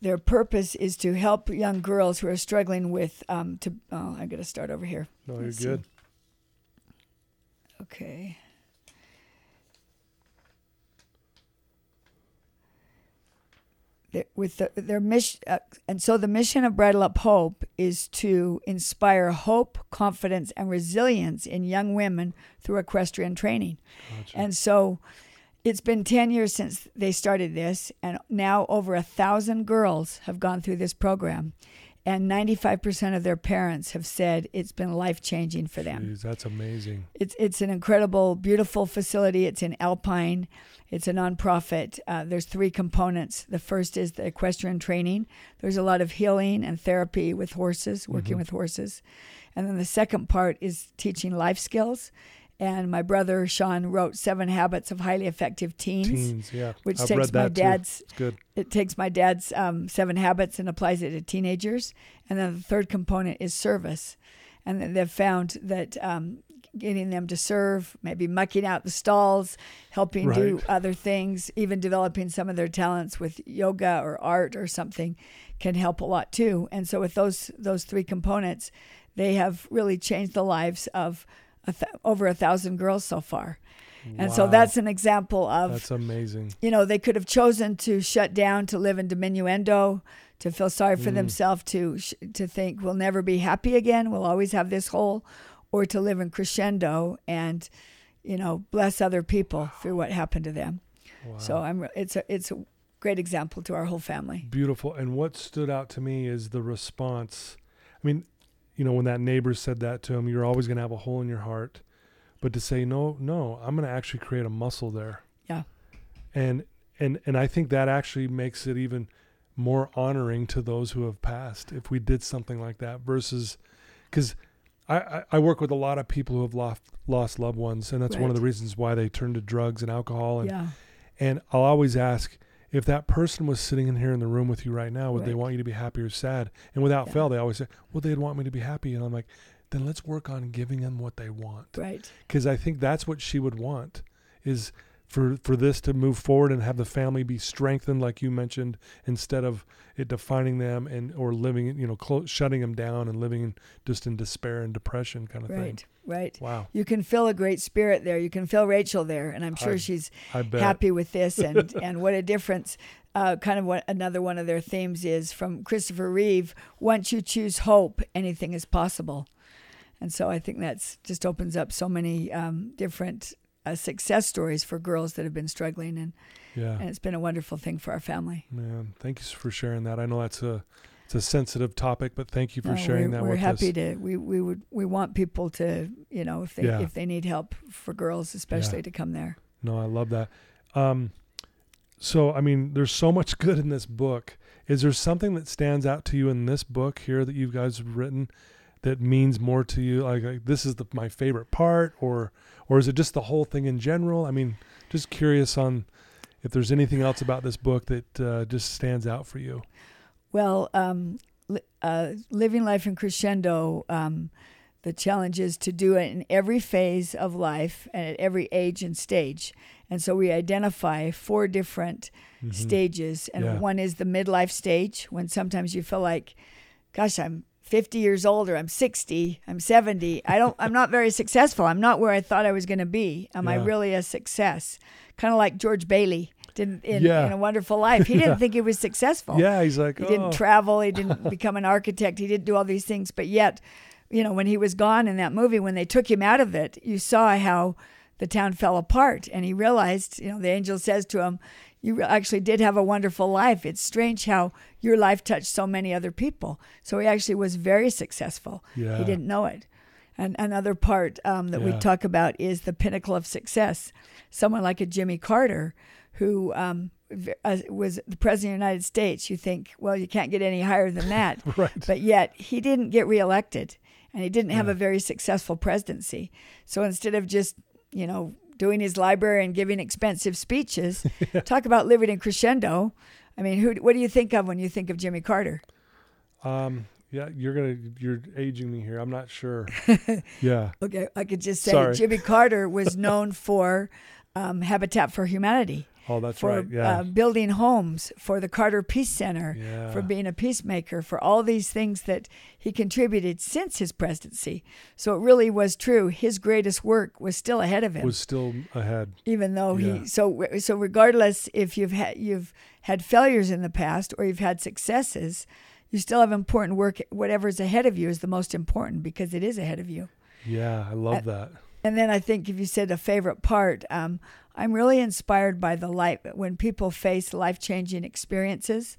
their purpose is to help young girls who are struggling with um, to oh I got to start over here No, you're Let's see. good. okay with the, their mission, uh, and so the mission of Bridle Up Hope is to inspire hope, confidence, and resilience in young women through equestrian training. Gotcha. And so it's been 10 years since they started this, and now over a thousand girls have gone through this program. And 95% of their parents have said it's been life changing for them. Jeez, that's amazing. It's, it's an incredible, beautiful facility. It's in Alpine. It's a nonprofit. Uh, there's three components. The first is the equestrian training. There's a lot of healing and therapy with horses, working Mhm. with horses. And then the second part is teaching life skills. And my brother Sean wrote Seven Habits of Highly Effective Teens, Teens, yeah. which I've takes my dad's good. it takes my dad's um, seven habits and applies it to teenagers. And then the third component is service. And they've found that um, getting them to serve, maybe mucking out the stalls, helping do other things, even developing some of their talents with yoga or art or something can help a lot too. And so with those those three components, they have really changed the lives of a th- over a thousand girls so far. And so that's an example of That's amazing. you know, they could have chosen to shut down, to live in diminuendo, to feel sorry for Mm. themselves, to sh- to think we'll never be happy again, we'll always have this hole, or to live in crescendo and, you know, bless other people through what happened to them. Wow. So I'm it's a it's a great example to our whole family. beautiful. And what stood out to me is the response. I mean, you know, when that neighbor said that to him, you're always going to have a hole in your heart. But to say no, no, I'm going to actually create a muscle there. Yeah. And and and I think that actually makes it even more honoring to those who have passed if we did something like that versus because I, I, I work with a lot of people who have lost lost loved ones and that's one of the reasons why they turn to drugs and alcohol and Yeah, and I'll always ask if that person was sitting in here in the room with you right now, would they want you to be happy or sad? And without Yeah. fail, they always say, well, they'd want me to be happy. And I'm like, then let's work on giving them what they want. right. Because I think that's what she would want is for, for this to move forward and have the family be strengthened, like you mentioned, instead of it defining them and or living, you know, clo- shutting them down and living just in despair and depression kind of thing. Right, right. Wow. You can feel a great spirit there. You can feel Rachel there, and I'm sure I she's I happy with this and and what a difference uh, kind of what another one of their themes is from christopher reeve once you choose hope anything is possible and so i think that's just opens up so many um, different uh, success stories for girls that have been struggling and, Yeah. and it's been a wonderful thing for our family Man, thank you for sharing that. I know that's a it's a sensitive topic, but thank you for No, sharing we're, that we're with happy us. to we, we would we want people to you know if they Yeah. if they need help for girls especially to come there No, I love that. Um, so, I mean, there's so much good in this book. Is there something that stands out to you in this book here that you guys have written that means more to you? Like, like this is the, my favorite part, or or is it just the whole thing in general? I mean, just curious on if there's anything else about this book that uh, just stands out for you. Well, um, li- uh, living life in crescendo, um, the challenge is to do it in every phase of life and at every age and stage. And so we identify four different Mhm. stages. And Yeah. one is the midlife stage, when sometimes you feel like, gosh, I'm 50 years old or I'm 60, I'm 70. I don't, I'm not very successful. I'm not where I thought I was going to be. Am I really a success? Kind of like George Bailey didn't in, Yeah. in a wonderful life. He didn't Yeah. think he was successful. Yeah, he's like, He oh, didn't travel. He didn't become an architect. He didn't do all these things. But yet, you know, when he was gone in that movie, when they took him out of it, you saw how the town fell apart. And he realized, you know, the angel says to him, You actually did have a wonderful life. It's strange how your life touched so many other people. So he actually was very successful. yeah, He didn't know it. And another part um, that we talk about is the pinnacle of success. Someone like a Jimmy Carter, who um, was the president of the United States, you think, well, you can't get any higher than that. right. but yet he didn't get reelected and he didn't have Yeah. a very successful presidency. So instead of just, you know, doing his library and giving expensive speeches, talk about living in crescendo. I mean, who? What do you think of when you think of Jimmy Carter? Um, yeah, you're gonna you're aging me here. I'm not sure. yeah, Okay, I could just say Sorry. Jimmy Carter was known for um, Habitat for Humanity. Oh, that's for right. Yeah. uh, building homes, for the Carter Peace Center, yeah. for being a peacemaker, for all these things that he contributed since his presidency. So it really was true. His greatest work was still ahead of him, was still ahead. even though Yeah. he. So so regardless if you've had you've had failures in the past or you've had successes, you still have important work. Whatever's ahead of you is the most important because it is ahead of you. Yeah, I love that. And then I think if you said a favorite part, um, I'm really inspired by the life when people face life changing experiences,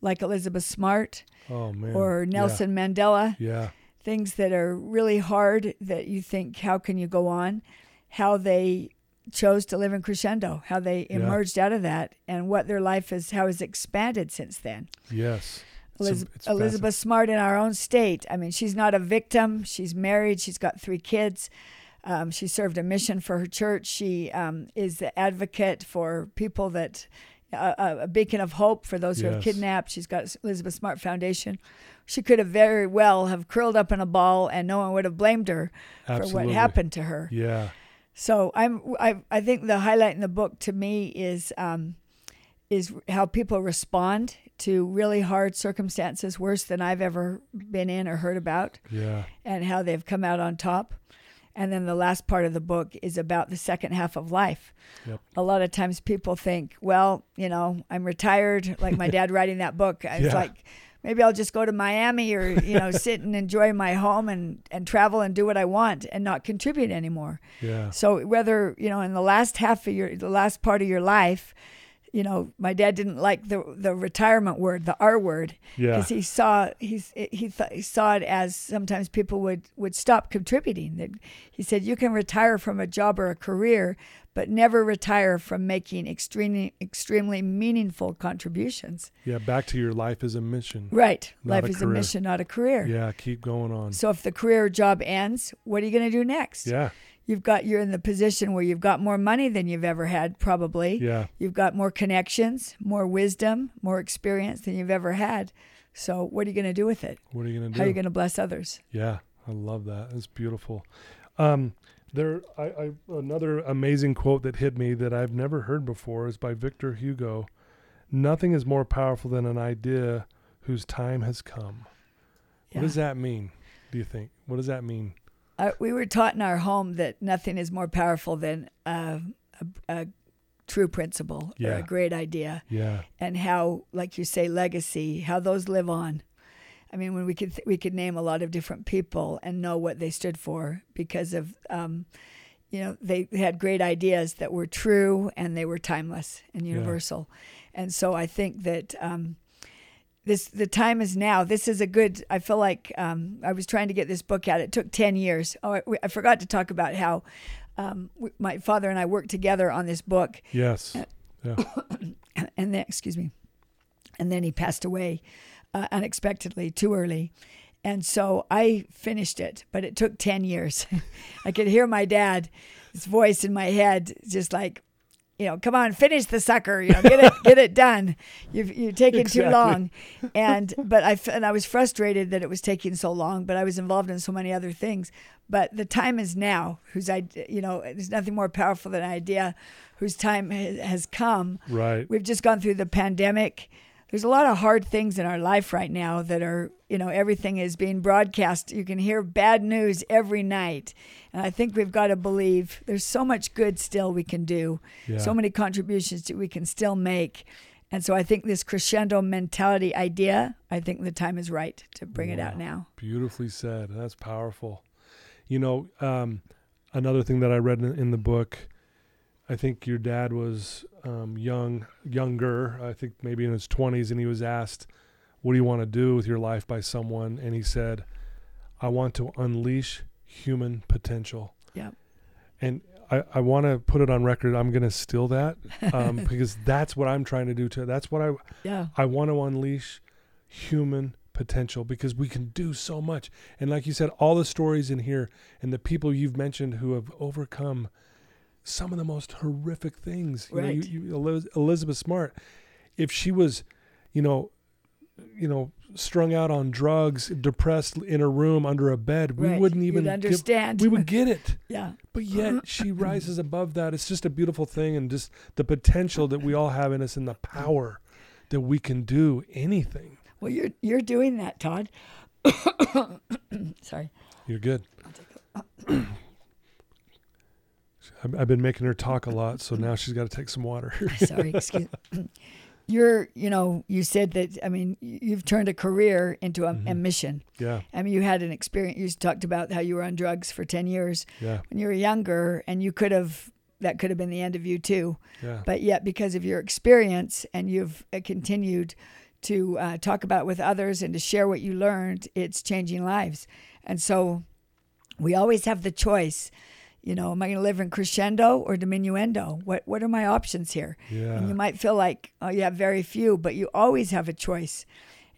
like Elizabeth Smart Oh man. or Yeah. Nelson Mandela, Yeah. things that are really hard that you think, how can you go on? How they chose to live in crescendo, how they Yeah. emerged out of that, and what their life is, how it's expanded since then. Yes. Eliz- Elizabeth Smart in our own state. I mean, she's not a victim. She's married. She's got three kids. Um, she served a mission for her church. She um, is the advocate for people that uh, uh, a beacon of hope for those who have Yes. kidnapped. She's got Elizabeth Smart Foundation. She could have very well have curled up in a ball, and no one would have blamed her Absolutely. for what happened to her. Yeah. So I'm I I think the highlight in the book to me is um, is how people respond to really hard circumstances, worse than I've ever been in or heard about, Yeah. and how they've come out on top. And then the last part of the book is about the second half of life. Yep. A lot of times people think, well, you know, I'm retired, like my dad writing that book. It's Yeah. like maybe I'll just go to Miami or, you know, sit and enjoy my home and, and travel and do what I want and not contribute anymore. Yeah. So whether you know in the last half of your the last part of your life, you know, my dad didn't like the the retirement word, the R word, Yeah. because he saw he's he thought he saw it as sometimes people would would stop contributing. That he said you can retire from a job or a career, but never retire from making extremely extremely meaningful contributions. Yeah. Back to your life as a mission. Right, life a is a mission, not a career. Yeah. Keep going on. So if the career or job ends, what are you going to do next? Yeah. You've got you're in the position where you've got more money than you've ever had, probably. Yeah. You've got more connections, more wisdom, more experience than you've ever had. So what are you going to do with it? What are you gonna do? How are you going to bless others? Yeah, I love that. It's beautiful. Um, there, I, I another amazing quote that hit me that I've never heard before is by Victor Hugo. Nothing is more powerful than an idea whose time has come. Yeah. What does that mean? Do you think? What does that mean? Uh, we were taught in our home that nothing is more powerful than uh, a, a true principle or a great idea, Yeah, and how, like you say, legacy, how those live on. I mean, when we could th- we could name a lot of different people and know what they stood for because of, um, you know, they had great ideas that were true and they were timeless and universal, and so I think that um, this the time is now. This is a good. I feel like um, I was trying to get this book out. It took ten years. Oh, I, I forgot to talk about how um, we, my father and I worked together on this book, yes, Uh, and then excuse me, and then he passed away uh, unexpectedly, too early. And so I finished it, but it took 10 years. I could hear my dad's voice in my head, just like, you know, come on, finish the sucker, you know, get it, get it done. You've, you've taken too long. And, but I, and I was frustrated that it was taking so long, but I was involved in so many other things. But the time is now, whose I, you know, there's nothing more powerful than an idea whose time has come. right. We've just gone through the pandemic. There's a lot of hard things in our life right now that are, you know, everything is being broadcast. You can hear bad news every night. And I think we've got to believe there's so much good still we can do, Yeah. so many contributions that we can still make. And so I think this crescendo mentality idea, I think the time is right to bring it out now. Beautifully said. That's powerful. You know, um, another thing that I read in, in the book, I think your dad was um, young, younger. I think maybe in his twenties, and he was asked, "What do you want to do with your life?" by someone, and he said, "I want to unleash human potential." Yep. And I, I want to put it on record. I'm going to steal that um, because that's what I'm trying to do too. That's what I Yeah. I want to unleash human potential because we can do so much. And like you said, all the stories in here and the people you've mentioned who have overcome some of the most horrific things. You know, Right. you, you, Elizabeth Smart, if she was, you know, you know, strung out on drugs, depressed in a room under a bed, we Right. wouldn't You'd even give- understand. we would get it. yeah. But yet she rises above that. It's just a beautiful thing and just the potential that we all have in us and the power that we can do anything. Well, you're you're doing that, Todd. Sorry. You're good. I've I've been making her talk a lot, so now she's got to take some water. Sorry, excuse You're, you know, you said that, I mean, you've turned a career into a, a Mhm. mission. yeah, I mean, you had an experience, you talked about how you were on drugs for 10 years yeah, when you were younger, and you could have, that could have been the end of you too. yeah. But yet, because of your experience and you've uh, continued to uh, talk about with others and to share what you learned, it's changing lives. And so we always have the choice. You know, am I going to live in crescendo or diminuendo? What What are my options here? Yeah. And you might feel like, oh, you have very few, but you always have a choice.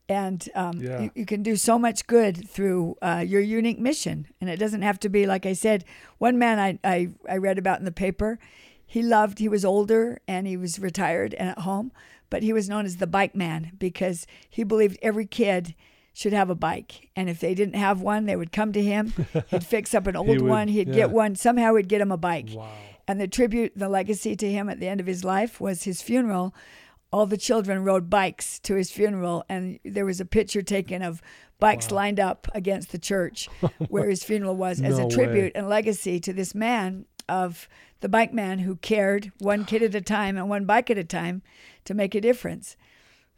And um, Yeah. you, you can do so much good through uh, your unique mission. And it doesn't have to be, like I said, one man I, I, I read about in the paper, he loved, he was older and he was retired and at home, but he was known as the bike man because he believed every kid should have a bike. And if they didn't have one, they would come to him. He'd fix up an old would- one, he'd yeah. get one, somehow he'd get him a bike. Wow. And the tribute, the legacy to him at the end of his life was his funeral. All the children rode bikes to his funeral, and there was a picture taken of bikes Wow. lined up against the church where his funeral was as No a way. tribute and legacy to this man of the bike man who cared one kid at a time and one bike at a time to make a difference.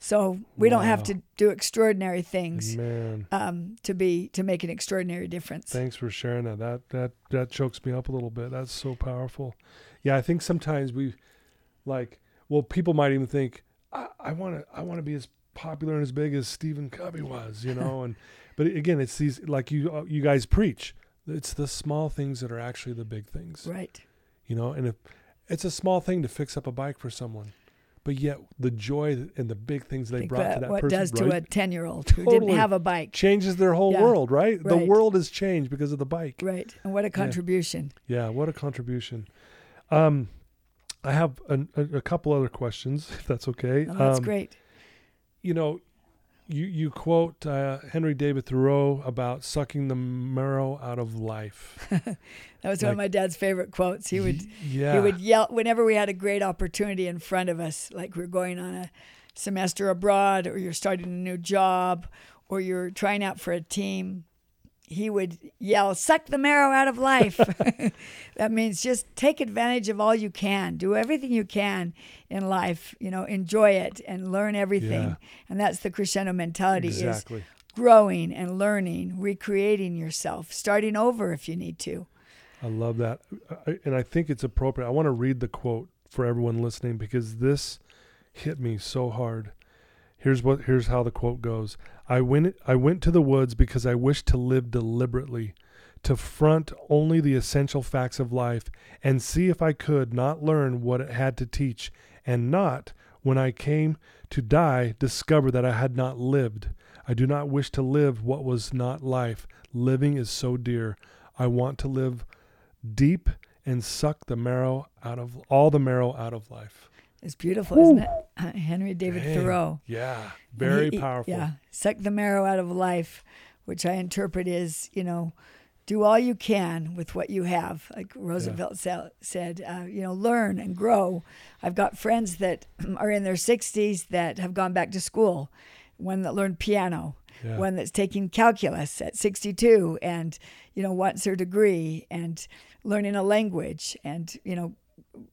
So we don't have to do extraordinary things Man, um, to be to make an extraordinary difference. thanks for sharing that. That that that chokes me up a little bit. That's so powerful. Yeah, I think sometimes we like well, people might even think I want to I want to be as popular and as big as Stephen Covey was, you know, and but again, it's these like you uh, you guys preach. It's the small things that are actually the big things. Right. you know and if it's a small thing to fix up a bike for someone but yet the joy and the big things they brought to that what person What does to a ten year old who Totally. didn't have a bike. changes their whole Yeah. world right? the world has changed because of the bike Right. And what a contribution. yeah what a contribution um i have an, a, a couple other questions if that's okay Oh, that's um, great. you know you you quote uh, henry david thoreau about sucking the marrow out of life That was one of my dad's favorite quotes. He would yeah he would yell whenever we had a great opportunity in front of us, like we are going on a semester abroad or you're starting a new job or you're trying out for a team. He would yell, "Suck the marrow out of life." that means just take advantage of all you can, do everything you can in life. You know, enjoy it and learn everything. Yeah. And that's the crescendo mentality: is growing and learning, recreating yourself, starting over if you need to. I love that. I, and I think it's appropriate. I want to read the quote for everyone listening because this hit me so hard. Here's what here's how the quote goes. I went I went to the woods because I wished to live deliberately, to front only the essential facts of life and see if I could not learn what it had to teach and not when I came to die discover that I had not lived. I do not wish to live what was not life. Living is so dear. I want to live deep and suck the marrow out of all the marrow out of life. It's beautiful, isn't it? Uh, Henry David. Thoreau. Yeah, very he- powerful. Yeah, suck the marrow out of life, which I interpret is, you know, do all you can with what you have. Like Roosevelt sa- said, uh, you know, learn and grow. I've got friends that are in their 60s that have gone back to school, one that learned piano, Yeah. one that's taking calculus at 62 and, you know, wants her degree and learning a language and, you know,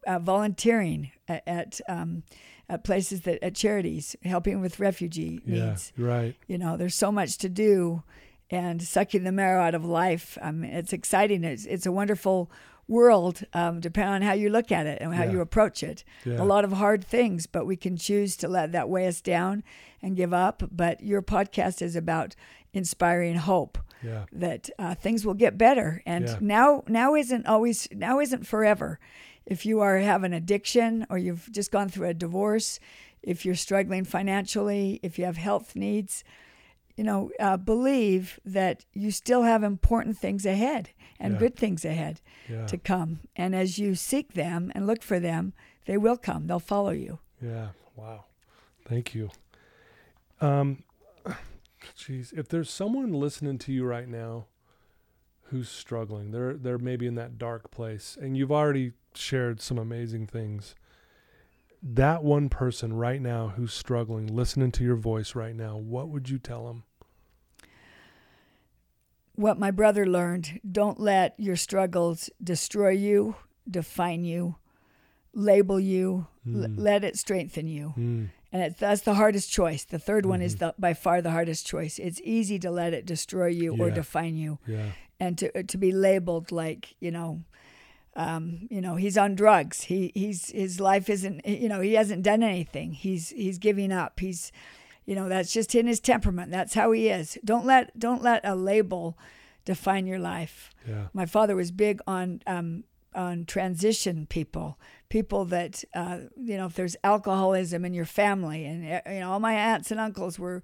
uh, volunteering at, at, um, at places that at charities, helping with refugee yeah, needs. right. You know, there's so much to do, and sucking the marrow out of life. Um, it's exciting. It's it's a wonderful world, um, depending on how you look at it and how Yeah. you approach it. Yeah. A lot of hard things, but we can choose to let that weigh us down and give up. But your podcast is about inspiring hope Yeah, that uh, things will get better and now now isn't always now isn't forever if you are have an addiction or you've just gone through a divorce if you're struggling financially if you have health needs you know uh, believe that you still have important things ahead and Yeah. good things ahead yeah, to come and as you seek them and look for them they will come they'll follow you yeah. Wow. Thank you. Um, Jeez, if there's someone listening to you right now who's struggling, they're they're maybe in that dark place, and you've already shared some amazing things. That one person right now who's struggling, listening to your voice right now, what would you tell them? What my brother learned: don't let your struggles destroy you, define you, label you. L- Mm. let it strengthen you. Mm. And it's, that's the hardest choice. The 3rd one is Mhm. the, by far the hardest choice. It's easy to let it destroy you or define you, Yeah. and to to be labeled like you know, um, you know, he's on drugs. He he's his life isn't. You know, he hasn't done anything. He's he's giving up. He's, you know, that's just in his temperament. That's how he is. Don't let don't let a label define your life Yeah. my father was big on um, on transition people, people that uh, you know if there's alcoholism in your family, and you know all my aunts and uncles were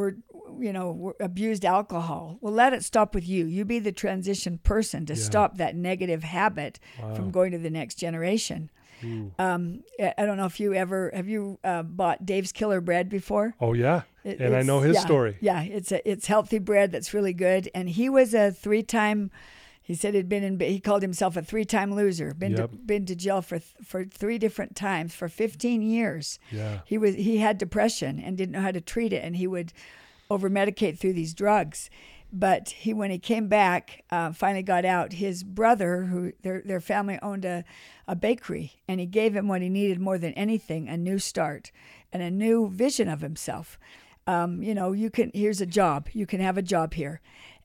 were you know were abused alcohol. Well, let it stop with you. You be the transition person to Yeah. stop that negative habit Wow. from going to the next generation. Um, I don't know if you ever have you uh, bought Dave's Killer Bread before. Oh yeah. It- And I know his yeah, story. Yeah, it's a it's healthy bread that's really good. And he was a three time. He said he'd been in. He called himself a three time loser. Been Yep. to been to jail for th- for three different times for 15 years. Yeah. He was he had depression and didn't know how to treat it, and he would over medicate through these drugs. But he, when he came back, uh, finally got out. His brother, who their their family owned a, a bakery, and he gave him what he needed more than anything: a new start and a new vision of himself. Um, you know, you can here's a job. You can have a job here.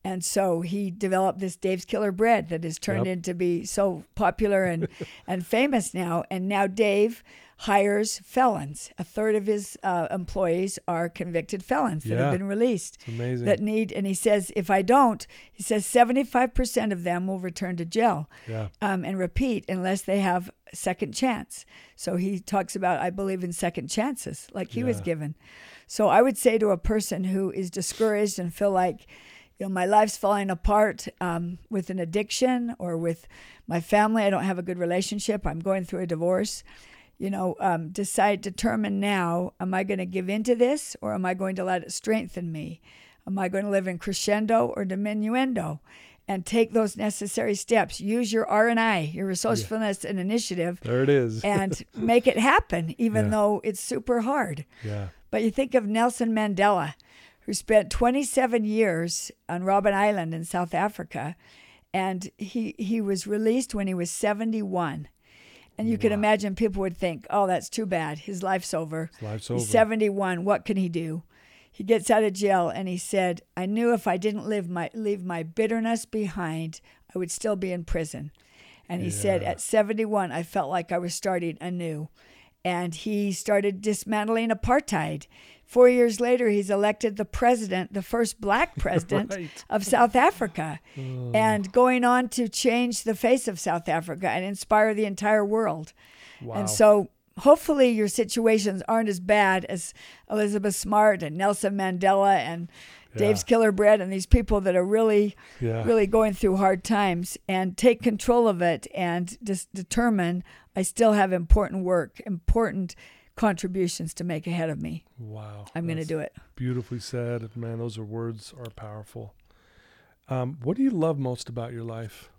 And so he developed this Dave's Killer Bread that has turned Yep. into be so popular and, and famous now. And now Dave hires felons. A third of his uh, employees are convicted felons that have been released It's amazing. that need. And he says, if I don't, he says 75% of them will return to jail yeah. um, and repeat unless they have second chance. So he talks about, I believe in second chances, like he was given. So I would say to a person who is discouraged and feel like, you know, my life's falling apart um, with an addiction or with my family, I don't have a good relationship, I'm going through a divorce. You know, um, decide, determine now, am I going to give into this or am I going to let it strengthen me? Am I going to live in crescendo or diminuendo? And take those necessary steps. Use your R and I, your resourcefulness and initiative, There it is. and make it happen, even Yeah. though it's super hard. yeah. But you think of Nelson Mandela, who spent 27 years on Robben Island in South Africa, and he he was released when he was 71. And you can imagine people would think, "Oh, that's too bad. His life's over. Life's He's over. 71. What can he do?" He gets out of jail and he said, "I knew if I didn't live my leave my bitterness behind, I would still be in prison." And he said, "At 71, I felt like I was starting anew." And he started dismantling apartheid. Four years later, he's elected the president, the first black president Right. of South Africa, oh. and going on to change the face of South Africa and inspire the entire world. Wow. And so hopefully your situations aren't as bad as Elizabeth Smart and Nelson Mandela and Dave's Killer Bread and these people that are really, Yeah. really going through hard times and take control of it and just determine I still have important work, important contributions to make ahead of me. Wow. I'm going to do it. Beautifully said. Man, those are words are powerful. Um, what do you love most about your life?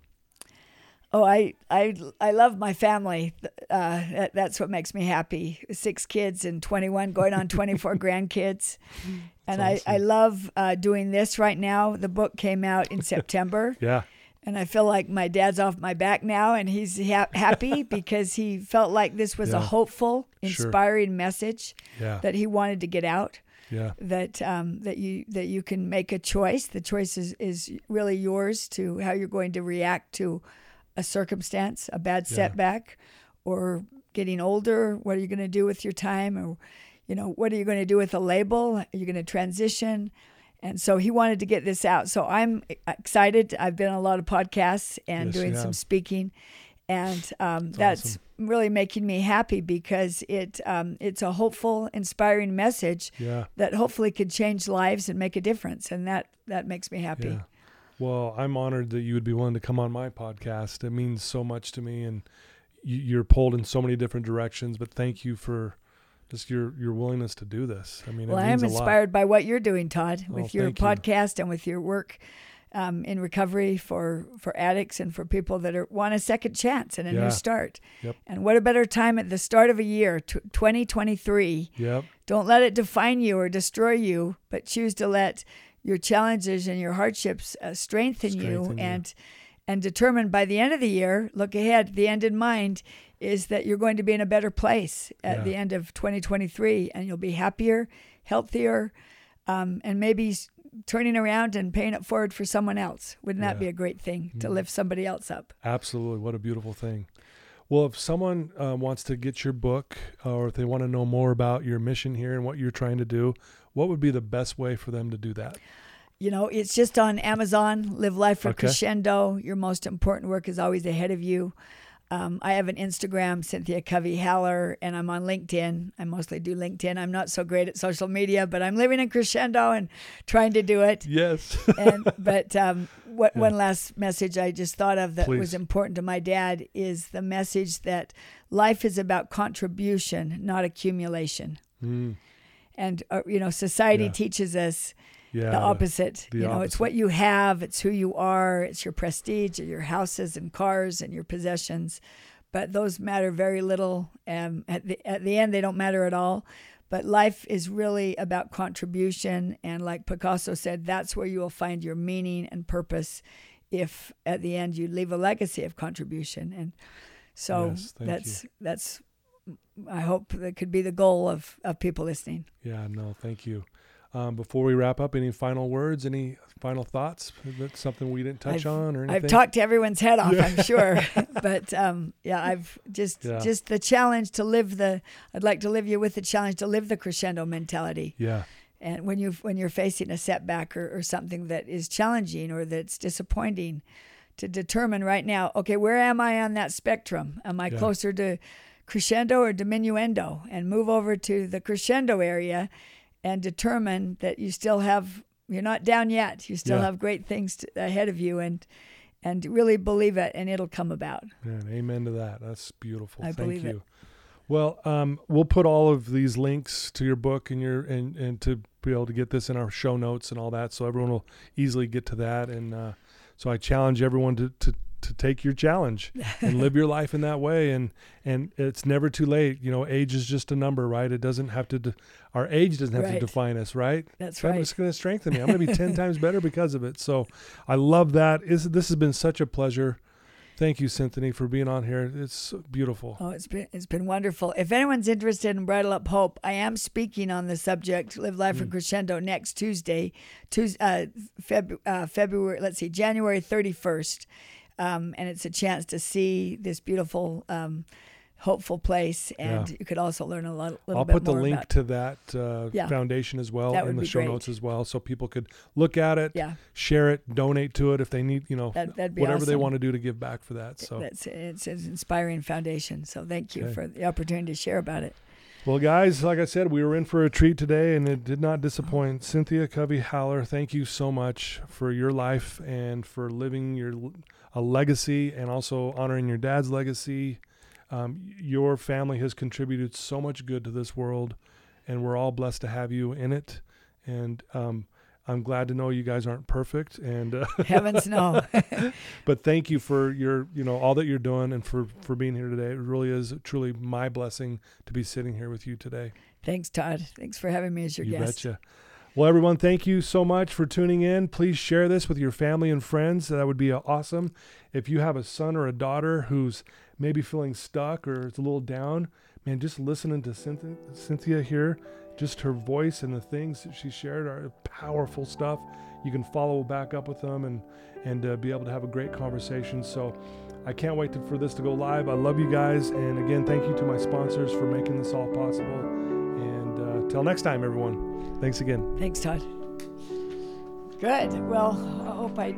Oh, I I I love my family. Uh, that, that's what makes me happy. Six kids and 21, going on 24 grandkids, and That's I I love uh, doing this right now. The book came out in September, Yeah. And I feel like my dad's off my back now, and he's ha- happy because he felt like this was Yeah. a hopeful, Sure. inspiring message Yeah. that he wanted to get out. Yeah. That um, that you that you can make a choice. The choice is, is really yours to how you're going to react to a circumstance, a bad setback, or getting older. What are you going to do with your time, or you know what are you going to do with a label? Are you going to transition? And so he wanted to get this out. So I'm excited. I've been on a lot of podcasts and Yes, doing some speaking, and um, that's awesome. really making me happy because it um, it's a hopeful, inspiring message Yeah. that hopefully could change lives and make a difference, and that that makes me happy. Yeah. Well, I'm honored that you would be willing to come on my podcast. It means so much to me, and you're pulled in so many different directions. But thank you for just your your willingness to do this. I mean, well, it I am a lot. inspired by what you're doing, Todd, with your thank you. podcast and with your work um, in recovery for for addicts and for people that are want a second chance and a Yeah. new start. Yep. And what a better time at the start of a year, tw 2023. Yep. Don't let it define you or destroy you, but choose to let your challenges and your hardships uh, strengthen, you Strengthen you. and and determine by the end of the year, look ahead, the end in mind is that you're going to be in a better place at Yeah. the end of 2023 and you'll be happier, healthier, um, and maybe turning around and paying it forward for someone else. Wouldn't that Yeah. be a great thing to Mhm. lift somebody else up? Absolutely. What a beautiful thing. Well, if someone uh, wants to get your book or if they want to know more about your mission here and what you're trying to do, what would be the best way for them to do that? You know, it's just on Amazon. Live life for Okay. crescendo. Your most important work is always ahead of you. Um, I have an Instagram, Cynthia Covey Haller, and I'm on LinkedIn. I mostly do LinkedIn. I'm not so great at social media, but I'm living in crescendo and trying to do it. Yes. and but um, what Yeah. one last message I just thought of that Please. was important to my dad is the message that life is about contribution, not accumulation. Mm, And uh, you know, society Yeah. teaches us yeah. the opposite. the you know, it's what you have, it's who you are, it's your prestige, your houses and cars and your possessions. But those matter very little. Um, at the at the end, they don't matter at all. But life is really about contribution, and like Picasso said, that's where you will find your meaning and purpose. If at the end you leave a legacy of contribution, and so Yes, that's that's. I hope that could be the goal of, of people listening. Yeah, no, thank you. Um, before we wrap up, any final words, any final thoughts? Is that something we didn't touch I've- on or anything? I've talked to everyone's head off. I'm sure. but um, yeah, I've just Yeah. just the challenge to live the. I'd like to live you with the challenge to live the crescendo mentality. Yeah, And when you when you're facing a setback or, or something that is challenging or that's disappointing, to determine right now, okay, where am I on that spectrum? Am I Yeah. closer to crescendo or diminuendo? And move over to the crescendo area, and determine that you still have you're not down yet. You still Yeah. have great things to, ahead of you, and and really believe it, and it'll come about. man, amen to that. That's beautiful. I Thank believe you. it. Well, um, we'll put all of these links to your book and your and and to be able to get this in our show notes and all that, so everyone will easily get to that. And uh, so I challenge everyone to, to to take your challenge and live your life in that way. And and it's never too late. You know, age is just a number, right? It doesn't have to. De- our age doesn't have Right. to define us, right? That's right. just going to strengthen me. I'm going to be 10 times better because of it. So I love that. Is This has been such a pleasure. Thank you, Cynthia, for being on here. It's beautiful. Oh, it's been it's been wonderful. If anyone's interested in Bridle Up Hope, I am speaking on the subject Live Life Hmm. in Crescendo next Tuesday, Tuesday uh, Feb, uh, February. Let's see, January thirty first, um, and it's a chance to see this beautiful, um, hopeful place, and Yeah. you could also learn a lot, little I'll bit put the link about. to that uh, Yeah. foundation as well That in the show great. notes as well, so people could look at it, yeah, share it, donate to it if they need, you know, that whatever they want to do to give back for that. So, That's it's an inspiring foundation. So thank you Okay. for the opportunity to share about it. well, guys, like I said, we were in for a treat today, and it did not disappoint. Cynthia Covey Haller, thank you so much for your life and for living your a legacy and also honoring your dad's legacy. Um, your family has contributed so much good to this world, and we're all blessed to have you in it. And um, I'm glad to know you guys aren't perfect, and uh, Heavens no. but thank you for your you know all that you're doing and for for being here today. It really is truly my blessing to be sitting here with you today. Thanks, Todd. Thanks for having me as your you guest. betcha. Well, everyone, thank you so much for tuning in. Please share this with your family and friends. That would be awesome. If you have a son or a daughter who's maybe feeling stuck or is a little down, man, just listening to Cynthia, Cynthia here, just her voice and the things that she shared are powerful stuff. You can follow back up with them and and uh, be able to have a great conversation. So. I can't wait to, for this to go live. I love you guys. And again, thank you to my sponsors for making this all possible. And uh, till next time, everyone. Thanks again. Thanks, Todd. Good. Well, I hope I